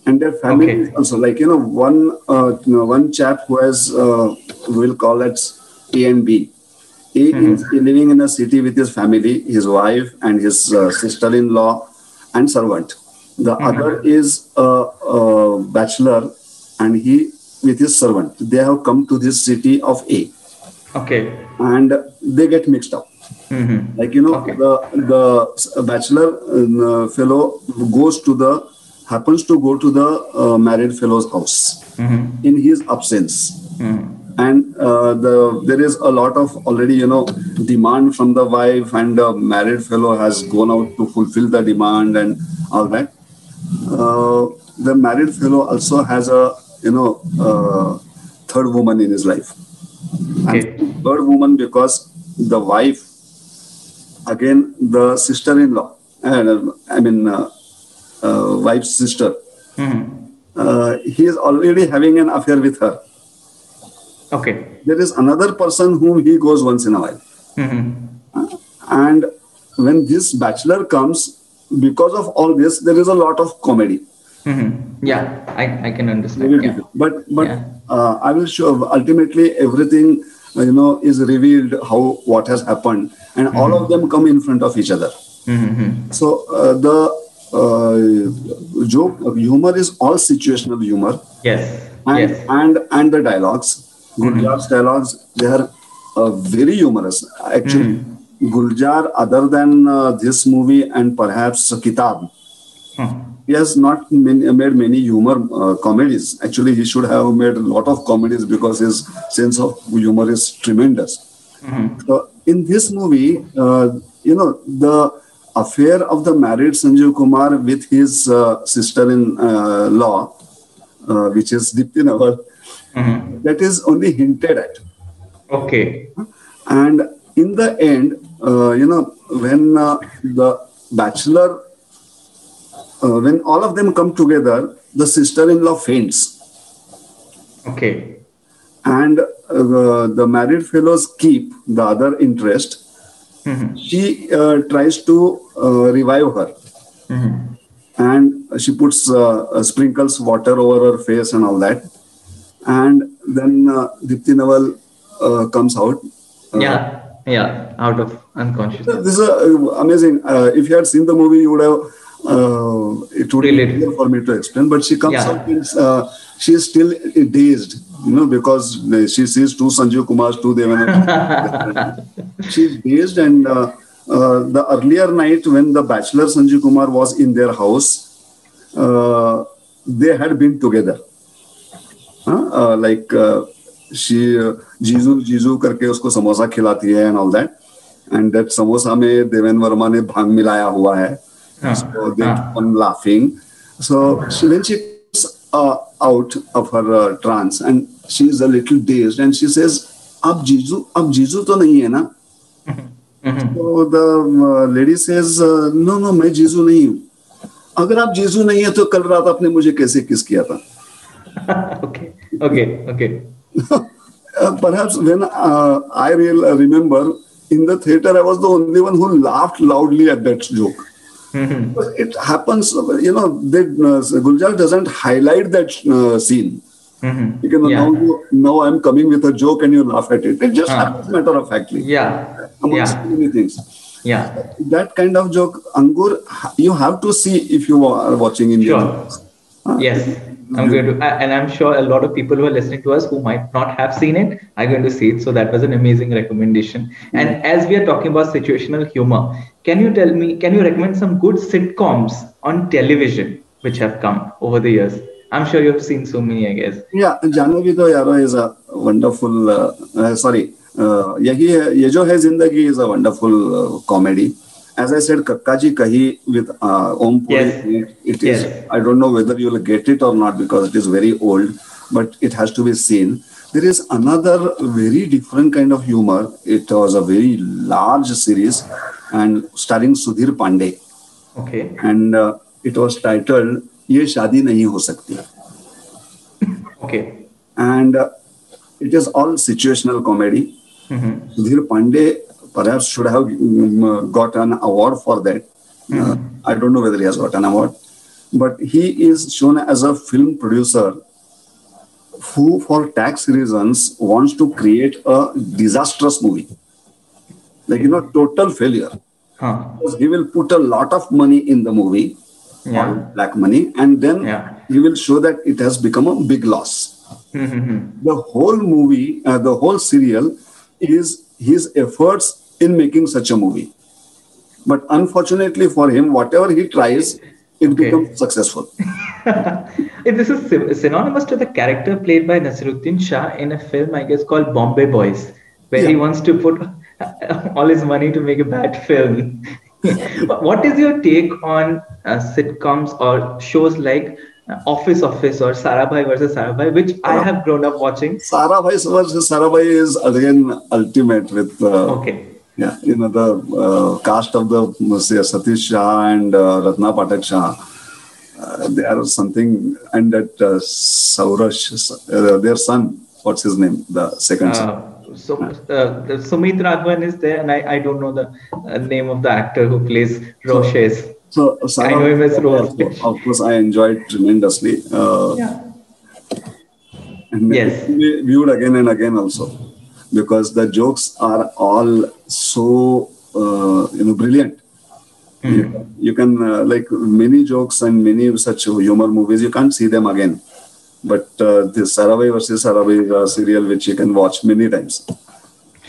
S2: And their family
S1: Okay.
S2: also like, you know, one, uh, you know, one chap who has, uh, we'll call it A and B. A is living in a city with his family, his wife and his uh, sister-in-law and servant. The other is a, a bachelor and he with his servant. They have come to this city of A
S1: Okay.
S2: and they get mixed up.
S1: Mm-hmm.
S2: Like you know,
S1: Okay.
S2: the the bachelor uh, fellow goes to the happens to go to the uh, married fellow's house
S1: Mm-hmm.
S2: in his absence,
S1: Mm-hmm.
S2: and uh, the there is a lot of already you know demand from the wife, and the married fellow has gone out to fulfill the demand and all that. Uh, the married fellow also has a you know uh, third woman in his life.
S1: Okay.
S2: And third woman because the wife, again the sister-in-law, uh, I mean uh, wife's sister,
S1: Mm-hmm.
S2: uh, he is already having an affair with her.
S1: Okay.
S2: There is another person whom he goes once in a while.
S1: Mm-hmm.
S2: And when this bachelor comes, because of all this, there is a lot of comedy.
S1: Mm-hmm. Yeah. I, I can understand. Yeah.
S2: But but
S1: Yeah.
S2: uh, I will show. Ultimately, everything uh, you know is revealed how what has happened, and all of them come in front of each other.
S1: Mm-hmm.
S2: So uh, the uh, joke humor is all situational humor,
S1: Yes.
S2: and
S1: Yes.
S2: and and the dialogues. Gulzar's dialogues they are uh, very humorous. Actually, Guljar, other than uh, this movie and perhaps Kitab,
S1: Hmm.
S2: he has not many, made many humor uh, comedies. Actually, he should have made a lot of comedies because his sense of humor is tremendous. So in this movie, uh, you know, the affair of the married Sanjeev Kumar with his uh, sister-in-law, uh, which is Deepti Naval,
S1: Mm-hmm.
S2: that is only hinted at.
S1: Okay.
S2: And in the end, uh, you know, when uh, the bachelor, uh, when all of them come together, the sister-in-law faints,
S1: Okay.
S2: and uh, the, married fellows keep the other interest.
S1: Mm-hmm.
S2: She uh, tries to uh, revive her,
S1: Mhm.
S2: and she puts uh, uh, sprinkles water over her face and all that. And then uh, Deepti Naval uh, comes out. Uh,
S1: yeah, yeah, out of unconsciousness.
S2: This is uh, amazing. Uh, if you had seen the movie, you would have. Uh, it would be
S1: Related.
S2: easier for me to explain. But she comes
S1: Yeah.
S2: out and uh, she is still dazed, you know, because she sees two Sanjeev Kumars, two Devana. She's dazed, and uh, uh, the earlier night when the bachelor Sanjeev Kumar was in their house, uh, they had been together. हाँ, uh, like uh, she uh, जीजू जीजू करके उसको समोसा खिलाती है and all that and that samosa में देवेन वर्मा ने भाँग मिलाया हुआ है so they keep on laughing so she, when she comes uh, out of her uh, trance and she is a little dazed and she says अब जीजू अब जीजू तो नहीं है ना लेडी सेज नो नो मैं जीजू नहीं हूँ। अगर आप जीजू नहीं है तो कल रात आपने मुझे कैसे किस किया था?
S1: Okay
S2: I will remember in the I was the only one who loudly at that joke it happens Gulzar doesn't highlight that scene you
S1: can
S2: now now I am coming with a joke and you laugh at it it just happens matter of factly
S1: yeah Yeah,
S2: many things.
S1: yeah.
S2: That kind of joke, Angur, you have to see if you are watching Indian.
S1: Sure.
S2: Ah,
S1: Yes, I'm going to, and I'm sure a lot of people who are listening to us who might not have seen it are going to see it. So that was an amazing recommendation. And as we are talking about situational humor, can you tell me, can you recommend some good sitcoms on television which have come over the years? I'm sure you've seen so many, I guess.
S2: Yeah, Jaane Bhi Do Yaro is a wonderful. Uh, uh, sorry, uh, यही है ये जो है ज़िंदगी is a wonderful comedy as I said Kakka ji Kahin with Om it is I don't know whether you will get it or not because it is very old but it has to be seen there is another very different kind of humour it was a very large series and starring Sudhir Pandey and it was titled Ye Shaadi Nahin Ho
S1: Sakti
S2: and it is all situational comedy
S1: Mhm.
S2: Sudhir Pandey perhaps should have um, uh, got an award for that. Uh, I don't know whether he has got an award, but he is shown as a film producer who, for tax reasons, wants to create a disastrous movie. Like, you know, total failure.
S1: Huh.
S2: Because he will put a lot of money in the movie,
S1: Yeah.
S2: black money, and then
S1: Yeah.
S2: he will show that it has become a big loss
S1: Mhm.
S2: the whole movie, uh, the whole serial is his efforts in making such a movie. But unfortunately for him, whatever he tries, it
S1: Okay.
S2: becomes successful.
S1: If this is synonymous to the character played by Naseeruddin Shah in a film, I guess, called Bombay Boys, where he wants to put all his money to make a bad film. what is your take on uh, sitcoms or shows like Office Office or Sarabhai versus Sarabhai, which I have grown up watching?
S2: Sarabhai versus Sarabhai is again ultimate with, uh,
S1: Okay.
S2: yeah, you know, the uh, cast of the say, Satish Shah and uh, Ratna Pathak Shah. Uh, they are something, and that uh, Saurash, uh, their son, what's his name? The second son.
S1: Uh, so uh, Sumit Raghavan is there, and I, I don't know the uh, name of the actor who plays Rosesh.
S2: So, Sarah,
S1: I know him as
S2: of course- I enjoyed tremendously. Uh,
S1: Yeah.
S2: and
S1: Yes.
S2: we viewed again and again also because the jokes are all so uh, you know brilliant.
S1: Hmm.
S2: You, you can uh, like many jokes and many such humor movies. You can't see them again. But uh, this Sarabhai versus Sarabhai uh, serial, which you can watch many times.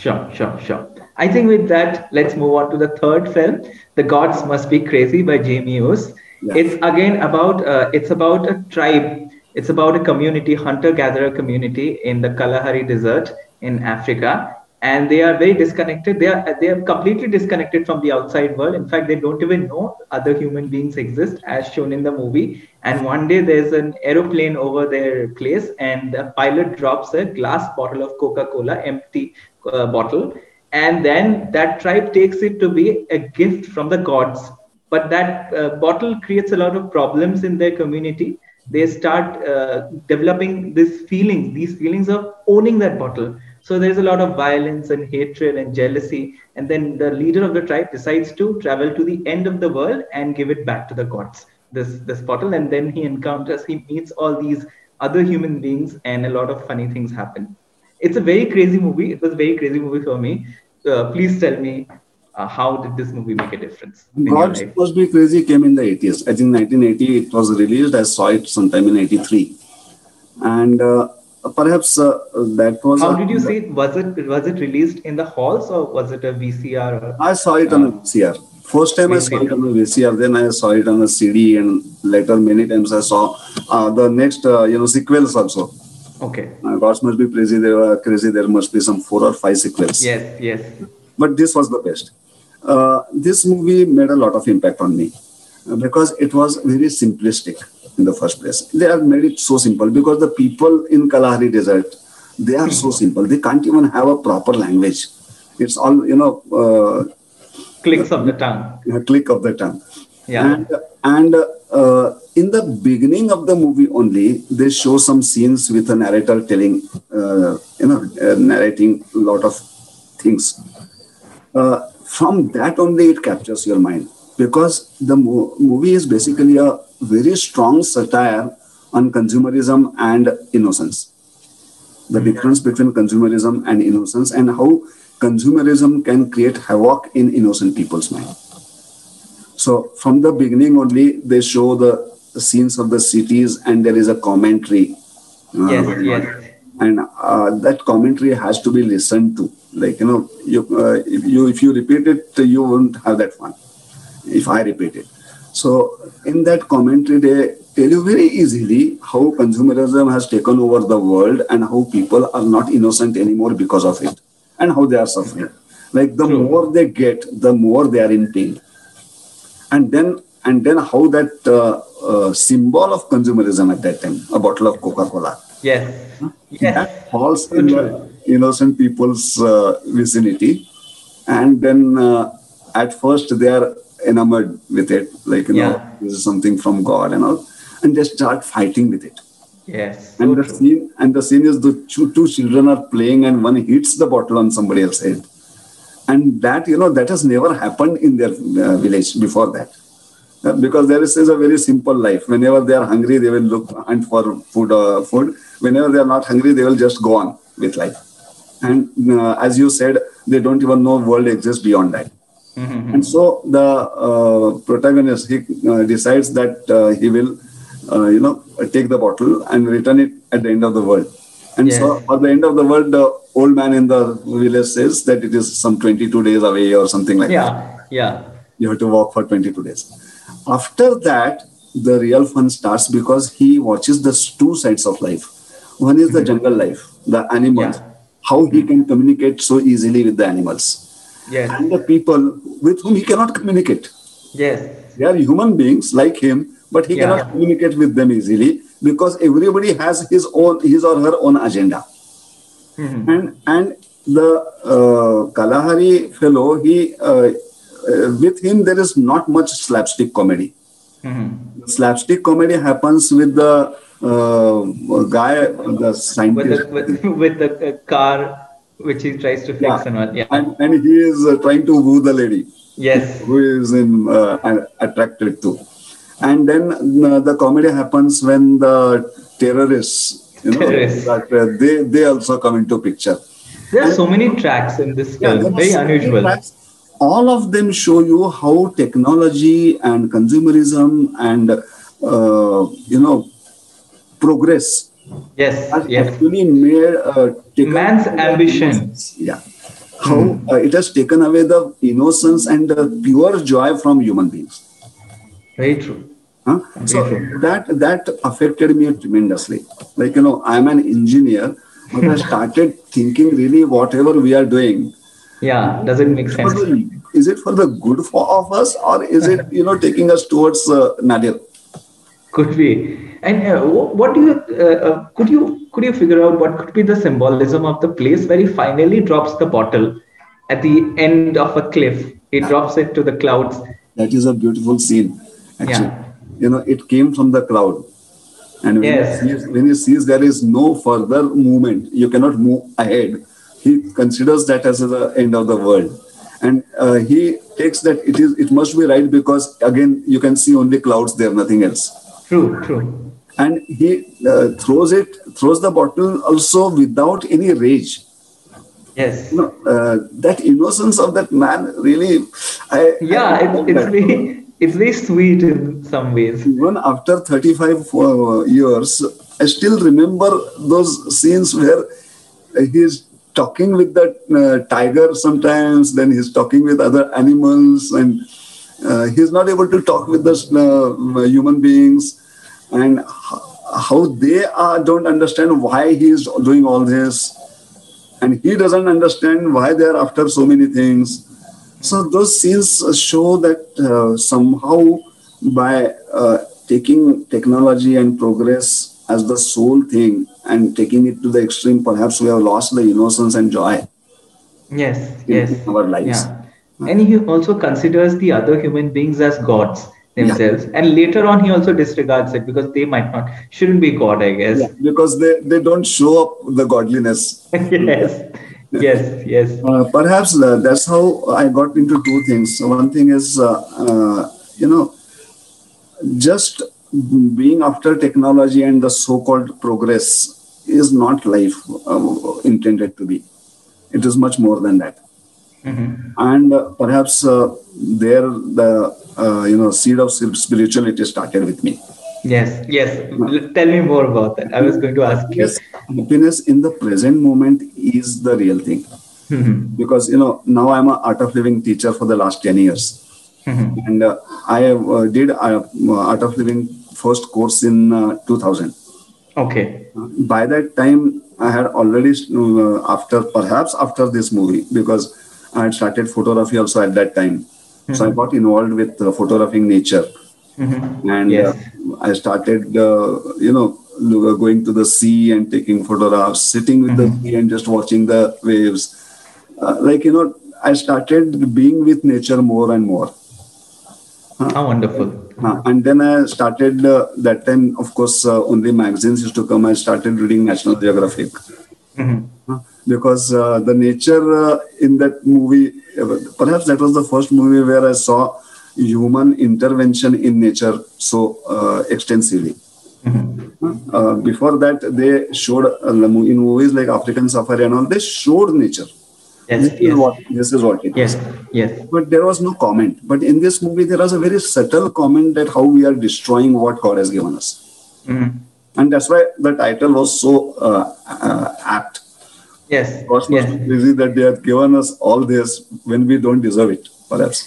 S1: Sure, sure, sure. I think with that, let's move on to the third film, "The Gods Must Be Crazy" by Jamie Hughes.
S2: Yeah.
S1: It's again about uh, it's about a tribe. It's about a community, hunter-gatherer community in the Kalahari Desert in Africa, and they are very disconnected. They are they are completely disconnected from the outside world. In fact, they don't even know other human beings exist, as shown in the movie. And one day there's an aeroplane over their place, and the pilot drops a glass bottle of Coca-Cola, empty uh, bottle, and then that tribe takes it to be a gift from the gods. But that uh, bottle creates a lot of problems in their community. They start uh, developing these feelings, these feelings of owning that bottle. So there's a lot of violence and hatred and jealousy. And then the leader of the tribe decides to travel to the end of the world and give it back to the gods. This this bottle, and then he encounters, he meets all these other human beings, and a lot of funny things happen. It's a very crazy movie. It was a very crazy movie for me. Uh, please tell me uh, how did this movie make a difference?
S2: God Must Be Crazy came in the 80s. I think 1980 it was released. I saw it sometime in 83. And uh, perhaps uh, that was.
S1: How did you see it? Was it was it released in the halls or was it a VCR? Or,
S2: I saw it on a VCR. First time VCR. I saw it on a VCR, then I saw it on a CD, and later many times I saw uh, the next uh, you know sequels also.
S1: Okay.
S2: Uh, Gods must be crazy. They were crazy. There must be some four or five sequels.
S1: Yes, yes.
S2: But this was the best. Uh, this movie made a lot of impact on me uh, because it was very simplistic in the first place. They have made it so simple because the people in Kalahari Desert, they are so simple. They can't even have a proper language. It's all, you know, uh,
S1: clicks of the tongue.
S2: Click of the tongue.
S1: Yeah.
S2: And, and uh, in the beginning of the movie only, they show some scenes with a narrator telling, uh, you know, uh, narrating a lot of things. Uh, from that only it captures your mind because the mo- movie is basically a very strong satire on consumerism and innocence the mm-hmm. difference between consumerism and innocence and how consumerism can create havoc in innocent people's mind so from the beginning only they show the scenes of the cities and there is a commentary.
S1: Uh, yes, yes.
S2: and uh, that commentary has to be listened to. Like you know you uh, if you if you repeat it you won't have that fun. If i repeat it. So in that commentary they tell you very easily how consumerism has taken over the world and how people are not innocent anymore because of it and how they are suffering. Like the True. more they get the more they are in pain and then and then how that uh, uh, symbol of consumerism at that time a bottle of coca-cola
S1: yes, yes.
S2: that falls in the innocent people's uh, vicinity. And then uh, at first they are enamored with it, like, you yeah. know, this is something from God and all. And they start fighting with it.
S1: Yes.
S2: And so the true. scene and the scene is the two, two children are playing and one hits the bottle on somebody else's head. And that, you know, that has never happened in their uh, village before that uh, because there is, is, a very simple life. Whenever they are hungry, they will look hunt for food. Uh, food. Whenever they are not hungry, they will just go on with life and uh, as you said they don't even know world exists beyond that mm-hmm. and so the uh, protagonist he uh, decides that uh, he will uh, you know take the bottle and return it at the end of the world and yes. so at the end of the world old man in the village says that it is some 22 days away or something like
S1: yeah.
S2: that
S1: yeah yeah
S2: you have to walk for 22 days after that the real fun starts because he watches the two sides of life one is the mm-hmm. jungle life the animals yeah how he can communicate so easily with the animals.
S1: Yes.
S2: And the people with whom he cannot communicate.
S1: Yes.
S2: They are human beings like him, but he yeah. cannot communicate with them easily because everybody has his own, his or her own agenda. Mm-hmm. And and the uh, Kalahari fellow, he uh, uh, with him there is not much slapstick comedy. Mm-hmm. Slapstick comedy happens with the uh, guy, the scientist.
S1: With the, with, with the uh, car which he tries to fix yeah. and all. Yeah.
S2: And, and he is uh, trying to woo the lady.
S1: Yes.
S2: Who is in, uh, attracted to. And then uh, the comedy happens when the terrorists, you know. That, uh, they, they also come into picture.
S1: There are and, so many tracks in this film, yeah, very so unusual.
S2: All of them show you how technology and consumerism and, uh, you know, progress
S1: yes has yes.
S2: actually made uh,
S1: man's ambition
S2: yeah how mm. uh, it has taken away the innocence and the pure joy from human beings
S1: very true
S2: huh? so that that affected me tremendously like you know i'm an engineer but i started thinking really whatever we are doing
S1: yeah does it make sense
S2: the, is it for the good for, of us or is it you know taking us towards uh, nadir
S1: could be and uh, what do you uh, uh, could you could you figure out what could be the symbolism of the place where he finally drops the bottle at the end of a cliff? He drops it to the clouds.
S2: That is a beautiful scene. Actually, yeah. You know, it came from the cloud, and when, yes. he sees, when he sees there is no further movement, you cannot move ahead. he considers that as the end of the world. And uh, he takes that it is it must be right because again you can see only clouds there, nothing else.
S1: True, true.
S2: And he uh, throws it, throws the bottle also without any rage.
S1: Yes.
S2: You know, uh, that innocence of that man really, I
S1: yeah,
S2: I
S1: it, it's very it's very sweet in some ways.
S2: even after 35 uh, years, I still remember those scenes where he's talking with that uh, tiger sometimes, then he's talking with other animals, and uh, he's not able to talk with the uh, human beings, and how they are, don't understand why he's doing all this, and he doesn't understand why they're after so many things. So those scenes show that uh, somehow by uh, taking technology and progress as the sole thing and taking it to the extreme, perhaps we have lost the innocence and joy
S1: Yes,
S2: in
S1: yes.
S2: our lives.
S1: Yeah. And he also considers the other human beings as gods themselves. And later on, he also disregards it because they might not, shouldn't be God, I guess.
S2: Yeah, because they, they don't show up the godliness.
S1: yes, yes, yes.
S2: Uh, perhaps that's how I got into two things. So One thing is, uh, uh, you know, just being after technology and the so-called progress is not life uh, intended to be. It is much more than that.
S1: Mhm.
S2: And uh, perhaps uh, there the uh, you know seed of spirituality started with me.
S1: Yes, yes. Tell me more about that. I was going to ask you.
S2: Yes, happiness in the present moment is the real thing.
S1: Mhm.
S2: Because you know now I'm an art of living teacher for the last ten years.
S1: Mhm.
S2: and uh, I uh, did uh, Art of Living first course in uh, 2000.
S1: Okay.
S2: By that time, I had already uh, after perhaps after this movie because I had started photography also at that time. So I got involved with uh, photographing nature,
S1: Mhm.
S2: and
S1: Yes.
S2: uh, I started uh, you know going to the sea and taking photographs, sitting with the sea and just watching the waves. Uh, like you know, I started being with nature more and more.
S1: How wonderful.
S2: Uh, and then I started uh, that time, of course, uh, only magazines used to come. I started reading National Geographic
S1: Mhm.
S2: uh, because uh, the nature uh, in that movie, uh, perhaps that was the first movie where I saw human intervention in nature so uh, extensively. Uh, before that, they showed uh, in movies like African Safari and all, they showed nature.
S1: Yes,
S2: This is what this is what it is
S1: Yes, yes.
S2: but there was no comment. But in this movie, there was a very subtle comment that how we are destroying what God has given us,
S1: Mhm.
S2: and that's why the title was so uh, uh, apt.
S1: Yes,
S2: God must
S1: yes.
S2: be busy that they have given us all this when we don't deserve it, perhaps.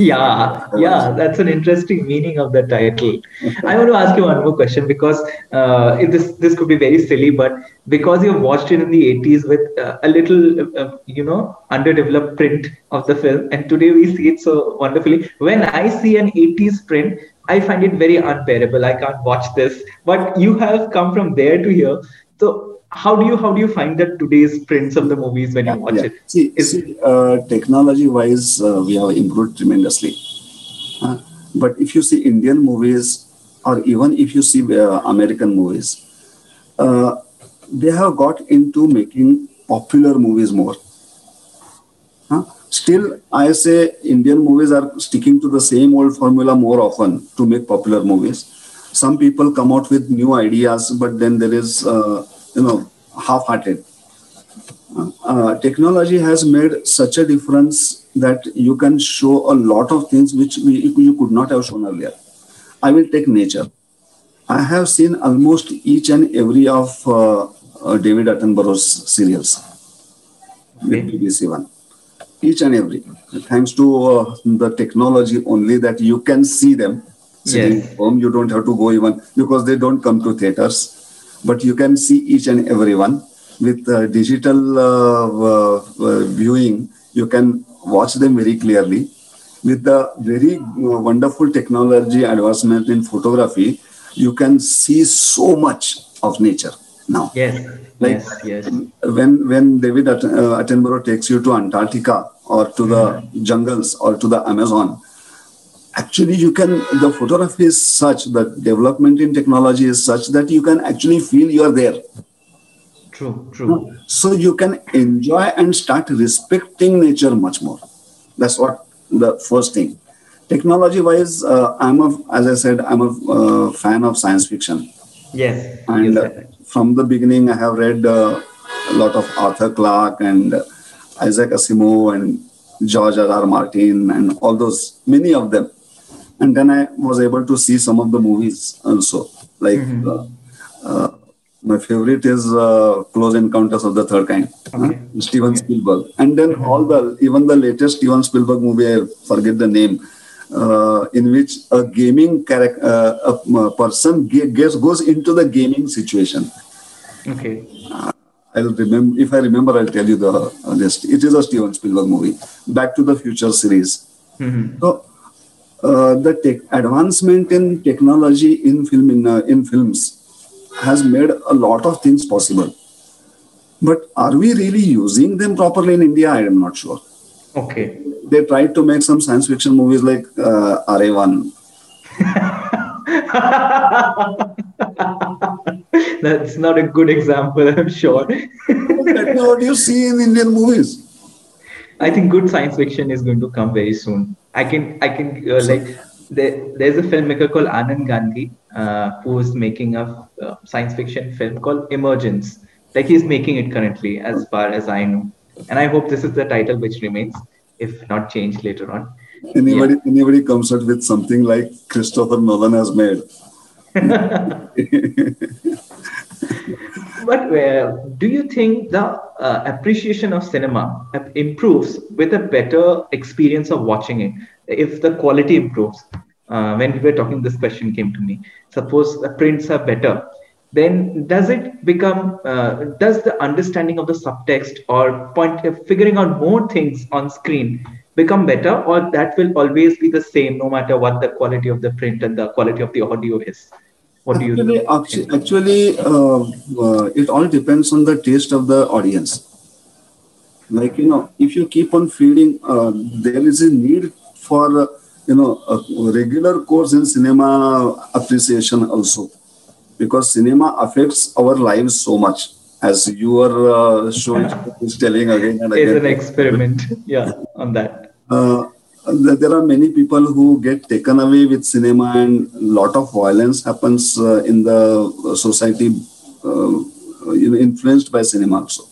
S1: Yeah, yeah, that's an interesting meaning of the title. I want to ask you one more question because uh, this this could be very silly, but because you've watched it in the 80s with uh, a little, uh, you know, underdeveloped print of the film, and today we see it so wonderfully. When I see an 80s print, I find it very unbearable. I can't watch this. But you have come from there to here, so how do you how do you find that today's prints of the movies when you watch
S2: Yeah.
S1: it?
S2: See,
S1: Is-
S2: see uh, technology-wise, uh, we have improved tremendously. Uh, but if you see Indian movies, or even if you see uh, American movies, uh, they have got into making popular movies more. Huh? Still, I say Indian movies are sticking to the same old formula more often to make popular movies. Some people come out with new ideas, but then there is, uh, you know, half-hearted uh, technology has made such a difference that you can show a lot of things which we, you could not have shown earlier. I will take nature. I have seen almost each and every of uh, uh, David Attenborough's serials with. BBC One. Each and every. Thanks to uh, the technology only that you can see them sitting
S1: Yes.
S2: at home. You don't have to go even because they don't come to theaters. But you can see each and every one with uh, digital uh, uh, uh, viewing. You can watch them very clearly. With the very uh, wonderful technology advancement in photography, you can see so much of nature now
S1: Yes,
S2: Like-
S1: yes, yes.
S2: when when David Att- uh, Attenborough takes you to Antarctica or to the jungles or to the Amazon, actually you can the photography is such that development in technology is such that you can actually feel you are there.
S1: True, true.
S2: So you can enjoy and start respecting nature much more. That's what the first thing. Technology wise, uh, I'm a, as I said, I'm a uh, fan of science fiction.
S1: Yes.
S2: And uh, from the beginning, I have read uh, a lot of Arthur Clarke and uh, Isaac Asimov and George R. R. Martin and all those, many of them. And then I was able to see some of the movies also. Like
S1: Mhm.
S2: uh, uh, my favorite is uh, Close Encounters of the Third Kind,
S1: Okay.
S2: uh, Steven
S1: Okay.
S2: Spielberg. And then all the, even the latest Steven Spielberg movie, I forget the name, uh, in which a gaming character, uh, a, person gets, goes into the gaming situation.
S1: Okay.
S2: I'll remember if I remember. I'll tell you the uh, list. It is a Steven Spielberg movie, Back to the Future series.
S1: Mhm.
S2: So uh, the tech advancement in technology in film in, uh, in films has made a lot of things possible. But are we really using them properly in India? I am not sure.
S1: Okay.
S2: They tried to make some science fiction movies like uh, Ra.One.
S1: That's not a good example, I'm sure.
S2: what you see in Indian movies.
S1: I think good science fiction is going to come very soon. I can, I can uh, like there, there's a filmmaker called Anand Gandhi uh, who is making a uh, science fiction film called Emergence. Like he's making it currently, as far as I know, and I hope this is the title which remains, if not changed later on.
S2: Anybody, anybody comes out with something like Christopher Nolan has made.
S1: But uh, do you think the uh, appreciation of cinema improves with a better experience of watching it? If the quality improves, uh, when we were talking, this question came to me. Suppose the prints are better, then does it become? Uh, does the understanding of the subtext or point uh, figuring out more things on screen become better, or that will always be the same no matter what the quality of the print and the quality of the audio is? What do you
S2: Actually,
S1: think?
S2: actually uh, uh, it all depends on the taste of the audience. Like, you know, if you keep on feeding, uh, there is a need for, uh, you know, a regular course in cinema appreciation also. Because cinema affects our lives so much, as your uh, show is telling again and
S1: is
S2: again.
S1: an experiment yeah on that
S2: uh, there are many people who get taken away with cinema and a lot of violence happens uh, in the society uh, you know, influenced by cinema also.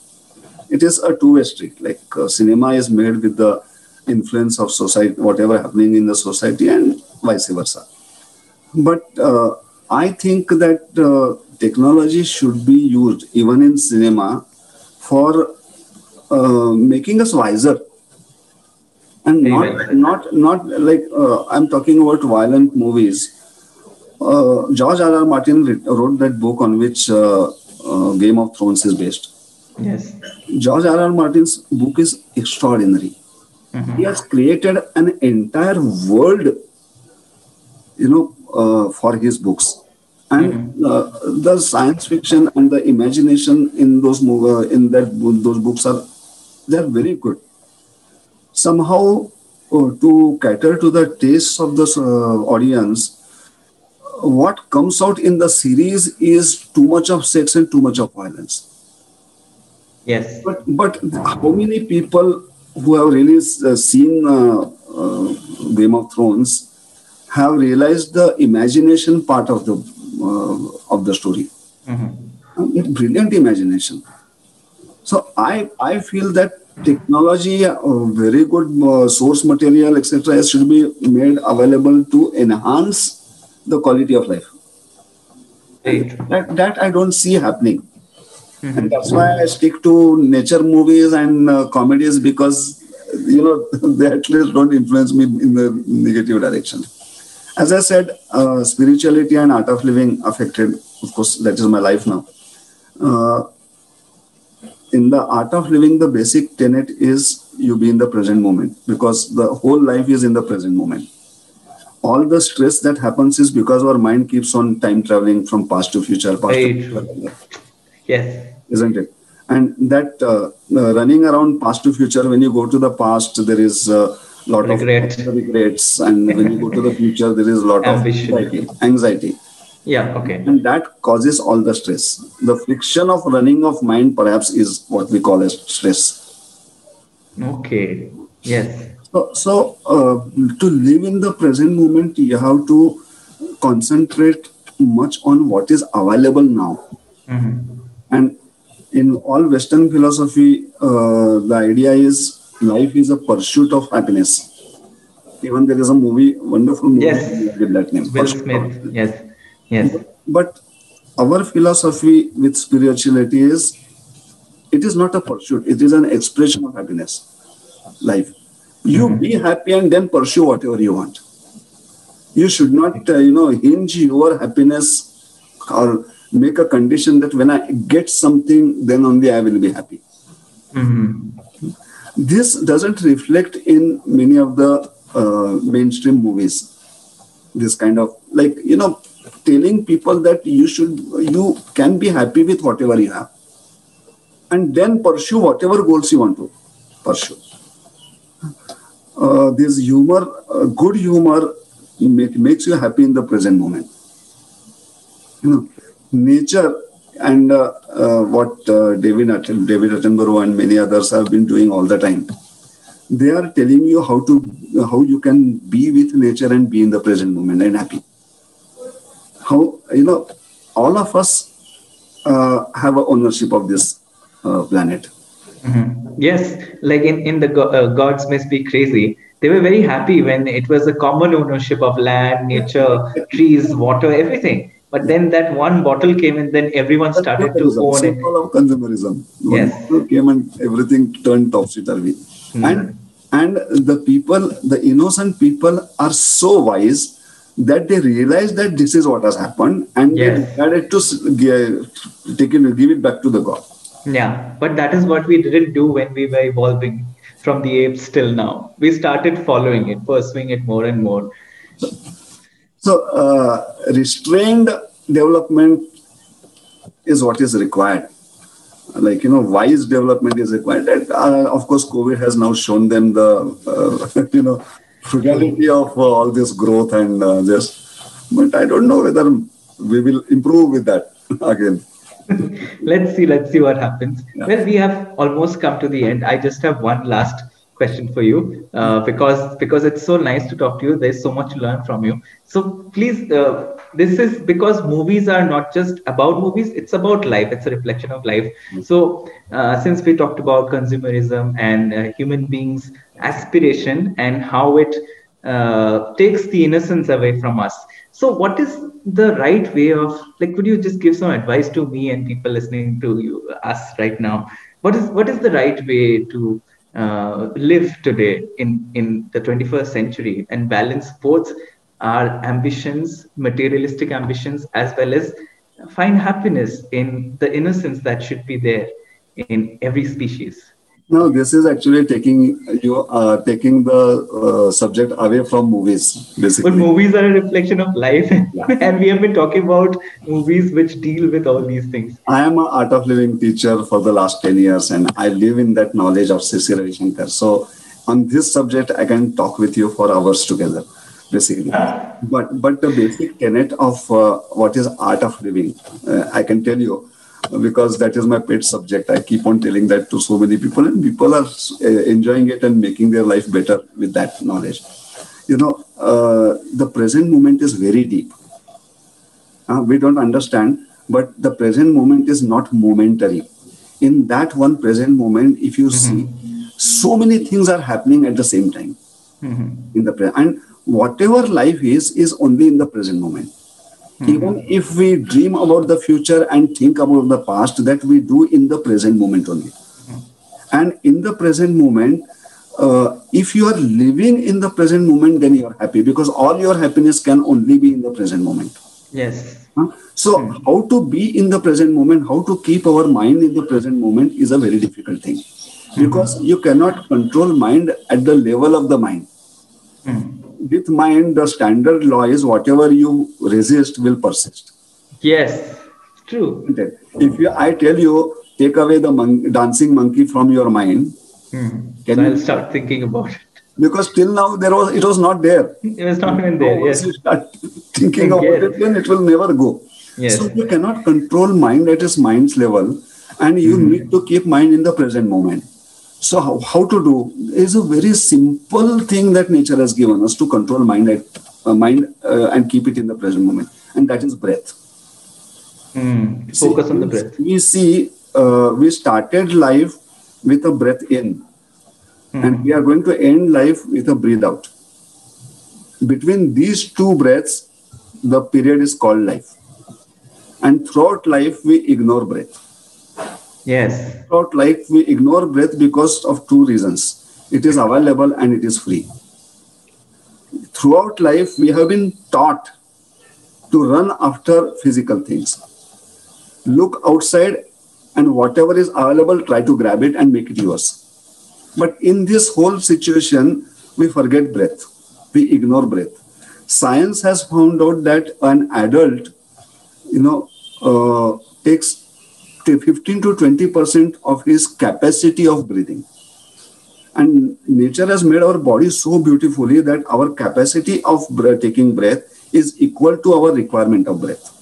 S2: It is a two-way street. Like uh, cinema is made with the influence of society whatever happening in the society and vice versa. But uh, i think that uh, technology should be used even in cinema for uh, making us wiser and not not not like uh, I'm talking about violent movies. Uh, George R. R. Martin wrote that book on which uh, uh, Game of Thrones is based.
S1: yes
S2: George R. R. Martin's book is extraordinary.
S1: Mhm.
S2: He has created an entire world, you know, uh, for his books, and uh, the science fiction and the imagination in those mov- uh, in that bo- those books are they are very good. Somehow, uh, to cater to the tastes of the uh, audience, what comes out in the series is too much of sex and too much of violence.
S1: yes
S2: But but how many people who have really uh, seen uh, uh, Game of Thrones have realized the imagination part of the uh, of the story?
S1: Mhm.
S2: Uh, Brilliant imagination. So I I feel that technology, uh, very good uh, source material, etc., should be made available to enhance the quality of life.
S1: True.
S2: That that I don't see happening.
S1: Mhm.
S2: And that's why I stick to nature movies and uh, comedies because you know they at least don't influence me in the negative direction. As I said, uh, spirituality and art of living affected. Of course, that is my life now. Uh, in the art of living, the basic tenet is you be in the present moment because the whole life is in the present moment. All the stress that happens is because our mind keeps on time traveling from past to future, past to future
S1: true. Yes.
S2: isn't it? And that uh, uh, running around past to future, when you go to the past, there is a lot
S1: Regret.
S2: of regrets, and when you go to the future, there is a lot
S1: Ambition.
S2: of anxiety. anxiety.
S1: Yeah, okay.
S2: And that causes all the stress. The friction of running of mind perhaps is what we call as stress.
S1: Okay. Yes.
S2: So, so uh, to live in the present moment, you have to concentrate much on what is available now.
S1: Mm-hmm.
S2: And in all Western philosophy, uh, the idea is life is a pursuit of happiness. Even there is a movie, wonderful movie
S1: Yes.
S2: with that name.
S1: Will Smith. Yes. Yes.
S2: But our philosophy with spirituality is it is not a pursuit, it is an expression of happiness. Life. You be happy and then pursue whatever you want. You should not, uh, you know, hinge your happiness or make a condition that when I get something, then only I will be happy.
S1: Mm-hmm.
S2: This doesn't reflect in many of the uh, mainstream movies. This kind of like, you know, telling people that you should, you can be happy with whatever you have and then pursue whatever goals you want to pursue. Uh, this humor, uh, good humor, make, makes you happy in the present moment. You know, nature and uh, uh, what uh, David Atten- David Attenborough and many others have been doing all the time. They are telling you how to how you can be with nature and be in the present moment and happy. How you know all of us uh, have a ownership of this uh, planet.
S1: Mhm. Yes, like in, in the go- uh, Gods Must Be Crazy, they were very happy when it was a common ownership of land, nature, trees, water, everything. But then that one bottle came and then everyone started to own it.
S2: symbol of consumerism.
S1: Yes.
S2: One came and everything turned topsy turvy.
S1: Hmm.
S2: And and the people, the innocent people, are so wise that they realize that this is what has happened and
S1: Yes.
S2: they decided to take it, give it back to the god.
S1: Yeah, but that is what we didn't do when we were evolving from the apes till now. We started following it, pursuing it more and more.
S2: So uh, restrained development is what is required. Like you know, wise development is required. And, uh, of course, COVID has now shown them the uh, you know frugality of uh, all this growth and uh, this. But I don't know whether we will improve with that again.
S1: let's see let's see what happens
S2: Yeah.
S1: well we have almost come to the end i just have one last question for you uh, because because it's so nice to talk to you. There's so much to learn from you. So please uh, this is because movies are not just about movies it's about life. It's a reflection of life. So uh, since we talked about consumerism and uh, human beings aspiration and how it uh, takes the innocence away from us. So what is the right way of like could you just give some advice to me and people listening to you us right now? What is what is the right way to uh, live today in in the 21st century and balance both our ambitions materialistic ambitions as well as find happiness in the innocence that should be there in every species
S2: Now, this is actually taking you uh, taking the uh, subject away from movies, basically.
S1: but movies are a reflection of life and we have been talking about movies which deal with all these things
S2: I am an art of living teacher for the last 10 years and I live in that knowledge of Sri Ravi Shankar. So on this subject, I can talk with you for hours together, basically. But, but the basic tenet of uh, what is art of living, uh, I can tell you because that is my pet subject. I keep on telling that to so many people and people are uh, enjoying it and making their life better with that knowledge. You know, uh, the present moment is very deep. Uh, we don't understand, but the present moment is not momentary. In that one present moment, if you see, so many things are happening at the same time in the present. And whatever life is, is only in the present moment. Hmm. Even if we dream about the future and think about the past, that we do in the present moment only. Hmm. And in the present moment, uh, if you are living in the present moment, then you are happy because all your happiness can only be in the present moment.
S1: yes
S2: Huh? So, hmm. how to be in the present moment, how to keep our mind in the present moment is a very difficult thing because you cannot control mind at the level of the mind. With mind, the standard law is whatever you resist will persist.
S1: yes true?
S2: If you, I tell you, take away the mon- dancing monkey from your mind,
S1: Hmm.
S2: Can
S1: so
S2: you-
S1: i'll start thinking about it
S2: because till now there was it was not there.
S1: It was not even there.
S2: Once
S1: Yes.
S2: you start thinking about
S1: Yes.
S2: it, then it will never go.
S1: Yes.
S2: So you cannot control mind at its mind's level, and you
S1: Mm-hmm.
S2: need to keep mind in the present moment. So how, how to do is a very simple thing that nature has given us to control mind at uh, mind uh, and keep it in the present moment, and that is breath. See,
S1: Focus on the breath.
S2: We see uh, we started life with a breath in, and we are going to end life with a breathe out. Between these two breaths, the period is called life. And throughout life, we ignore breath.
S1: Yes.
S2: Throughout life, we ignore breath because of two reasons it is available and it is free. Throughout life, we have been taught to run after physical things. Look outside, and whatever is available, try to grab it and make it yours. But in this whole situation, we forget breath, we ignore breath. Science has found out that an adult, you know, uh, takes 15 to 20 percent of his capacity of breathing. And nature has made our body so beautifully that our capacity of breath, taking breath is equal to our requirement of breath.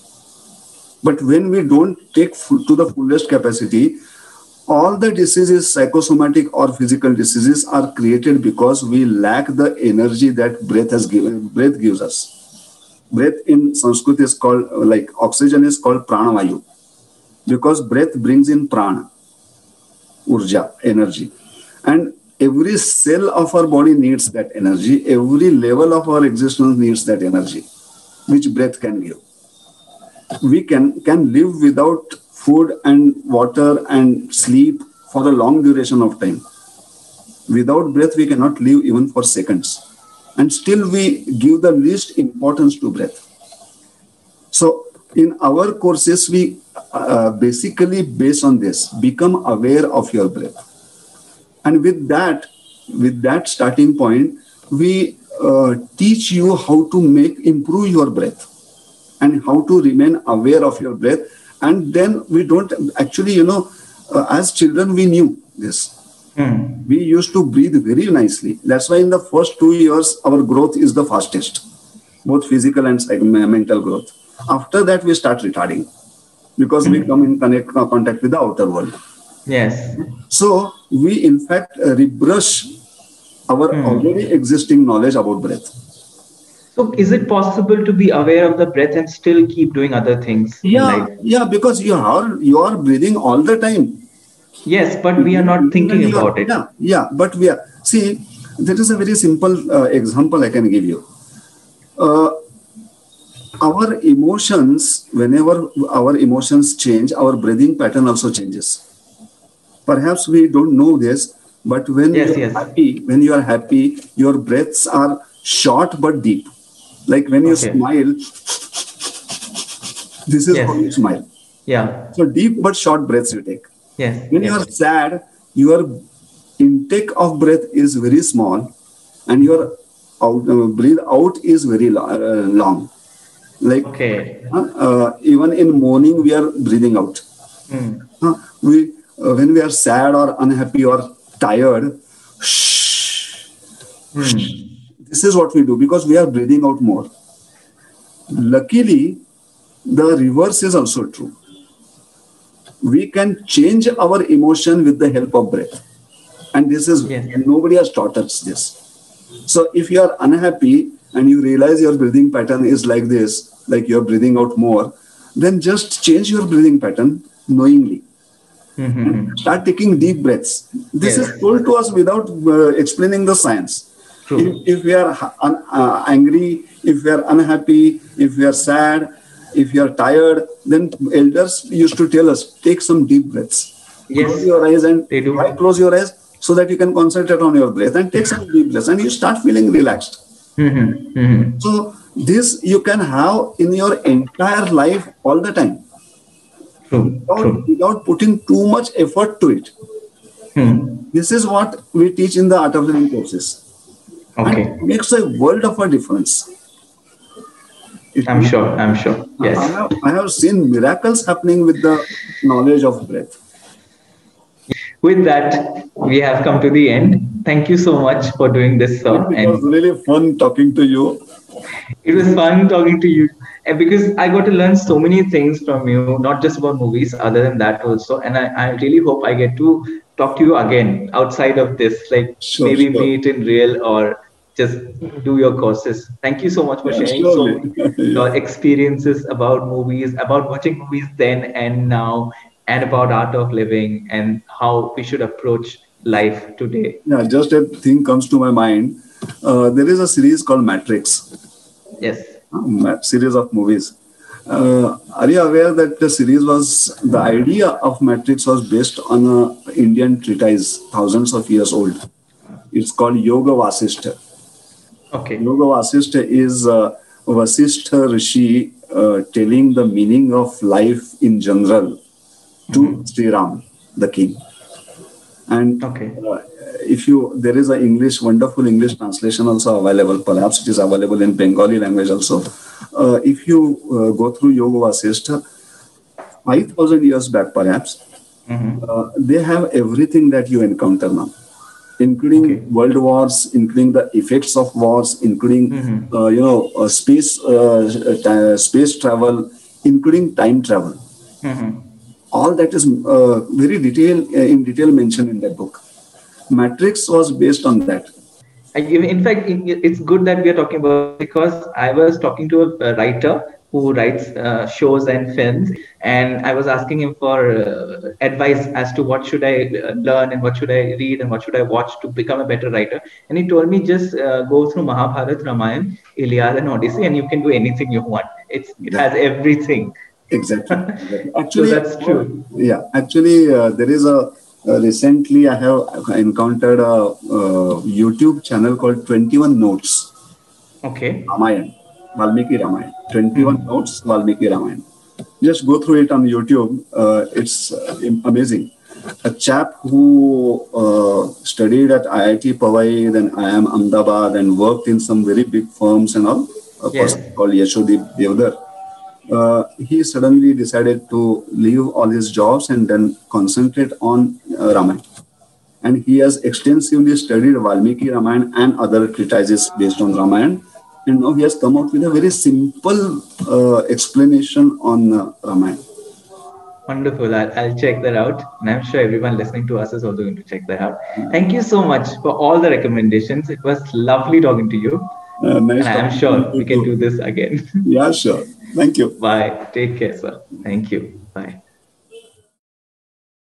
S2: But when we don't take full, to the fullest capacity, all the diseases, psychosomatic or physical diseases, are created because we lack the energy that breath has given. Breath gives us. Breath in Sanskrit is called like oxygen is called pranavayu because breath brings in prana, urja, energy, and every cell of our body needs that energy. Every level of our existence needs that energy, which breath can give. We can can live without food and water and sleep for a long duration of time. Without breath we cannot live even for seconds. And still we give the least importance to breath. So in our courses we uh, basically based on this. Become aware of your breath. And with that with that starting point we uh, teach you how to make improve your breath and how to remain aware of your breath. And then we don't actually you know uh, as children we knew this.
S1: Hmm.
S2: we used to breathe very nicely. That's why in the first two years our growth is the fastest both physical and mental growth after that we start retarding because we come in connect, contact with the outer world
S1: Yes.
S2: so we in fact uh, rebrush our already existing knowledge about breath
S1: So, is it possible to be aware of the breath and still keep doing other things?
S2: yeah yeah because you are you are breathing all the time
S1: Yes, but we are not thinking
S2: Yeah,
S1: about it.
S2: Yeah, yeah, but we are. See, there is a very simple uh, example I can give you. Uh, our emotions, whenever our emotions change, our breathing pattern also changes. Perhaps we don't know this, but when
S1: Yes,
S2: you're
S1: yes.
S2: happy, when you are happy, your breaths are short but deep. Like when you
S1: Okay.
S2: smile, this is
S1: Yes.
S2: how you smile.
S1: Yeah.
S2: So deep but short breaths you take.
S1: Yes.
S2: When you are sad, your intake of breath is very small, and your out, uh, breathe out is very uh, long. Like
S1: Okay.
S2: uh, even in mourning, we are breathing out. Uh, we uh, when we are sad or unhappy or tired, shh,
S1: Hmm.
S2: this is what we do because we are breathing out more. Luckily, the reverse is also true. We can change our emotion with the help of breath. And this is
S1: Yes.
S2: nobody has taught us this. So if you are unhappy and you realize your breathing pattern is like this, like you're breathing out more, then just change your breathing pattern knowingly.
S1: Hmm.
S2: Start taking deep breaths. This
S1: Yes.
S2: is told to us without uh, explaining the science. If, if we are un- uh, angry, if we are unhappy, if we are sad, if you are tired, then elders used to tell us take some deep breaths.
S1: Yes.
S2: Close your eyes and
S1: They do.
S2: Close your eyes so that you can concentrate on your breath and take some deep breaths and you start feeling relaxed.
S1: Hmm. Hmm.
S2: So this you can have in your entire life all the time
S1: True.
S2: without,
S1: True.
S2: without putting too much effort to it.
S1: Hmm.
S2: This is what we teach in the art of living courses. And
S1: Okay.
S2: it makes a world of a difference. It
S1: I'm sure. I'm sure.
S2: I
S1: Yes.
S2: have, I have seen miracles happening with the knowledge of breath.
S1: With that, we have come to the end. Thank you so much for doing this, sir.
S2: It was really fun talking to you.
S1: It was fun talking to you and because I got to learn so many things from you, not just about movies, other than that also. And I, I really hope I get to talk to you again outside of this, like sure, maybe sure. meet in real or just do your courses. Thank you so much for yeah, sharing so your experiences about movies, about watching movies then and now, and about art of living and how we should approach life today.
S2: Yeah, just a thing comes to my mind. Uh, there is a series called Matrix.
S1: Yes.
S2: Uh, series of movies. Uh, are you aware that the series was the idea of Matrix was based on a Indian treatise thousands of years old? It's called Yoga Vasishtha.
S1: Okay.
S2: Yoga Vasishtha is uh, Vasishtha Rishi uh, telling the meaning of life in general to mm-hmm. Sri Ram, the king. And
S1: okay.
S2: uh, if you there is a English wonderful English translation also available. Perhaps it is available in Bengali language also. Uh, if you uh, go through Yoga Vasishtha, five thousand years back, perhaps mm-hmm. uh, they have everything that you encounter now, including okay. world wars, including the effects of wars, including mm-hmm. Uh, you know uh, space uh, space travel, including time travel. Mm-hmm. All that is very detail in detail mentioned in that book. Matrix was based on that.
S1: In fact, it's good that we are talking about because I was talking to a writer who writes uh, shows and films, and I was asking him for uh, advice as to what should I uh, learn and what should I read and what should I watch to become a better writer. And he told me just uh, go through Mahabharata, Ramayana, Iliad, and Odyssey, and you can do anything you want. It's it has everything.
S2: Exactly. Actually,
S1: so that's true.
S2: Yeah, actually, uh, there is a uh, recently, I have encountered a, a, YouTube channel called 21 Notes.
S1: Okay.
S2: Ramayan, Valmiki Ramayan. 21 mm-hmm. Notes, Valmiki Ramayan. Just go through it on YouTube. Uh, it's uh, amazing. A chap who uh, studied at IIT Powai, then IIM Ahmedabad, and worked in some very big firms and all. A yes. person called Yashodeep Deodhar uh, he suddenly decided to leave all his jobs and then concentrate on uh, Ramayana. And he has extensively studied Valmiki Ramayana and other treatises based on Ramayana. And now he has come out with a very simple uh, explanation on uh, Ramayana.
S1: Wonderful. I'll, I'll, check that out. And I'm sure everyone listening to us is also going to check that out. Thank you so much for all the recommendations. It was lovely talking to you. Uh, nice and I'm sure we can do this again.
S2: yeah, sure. Thank you.
S1: Bye. Take care, sir. Thank you. Bye.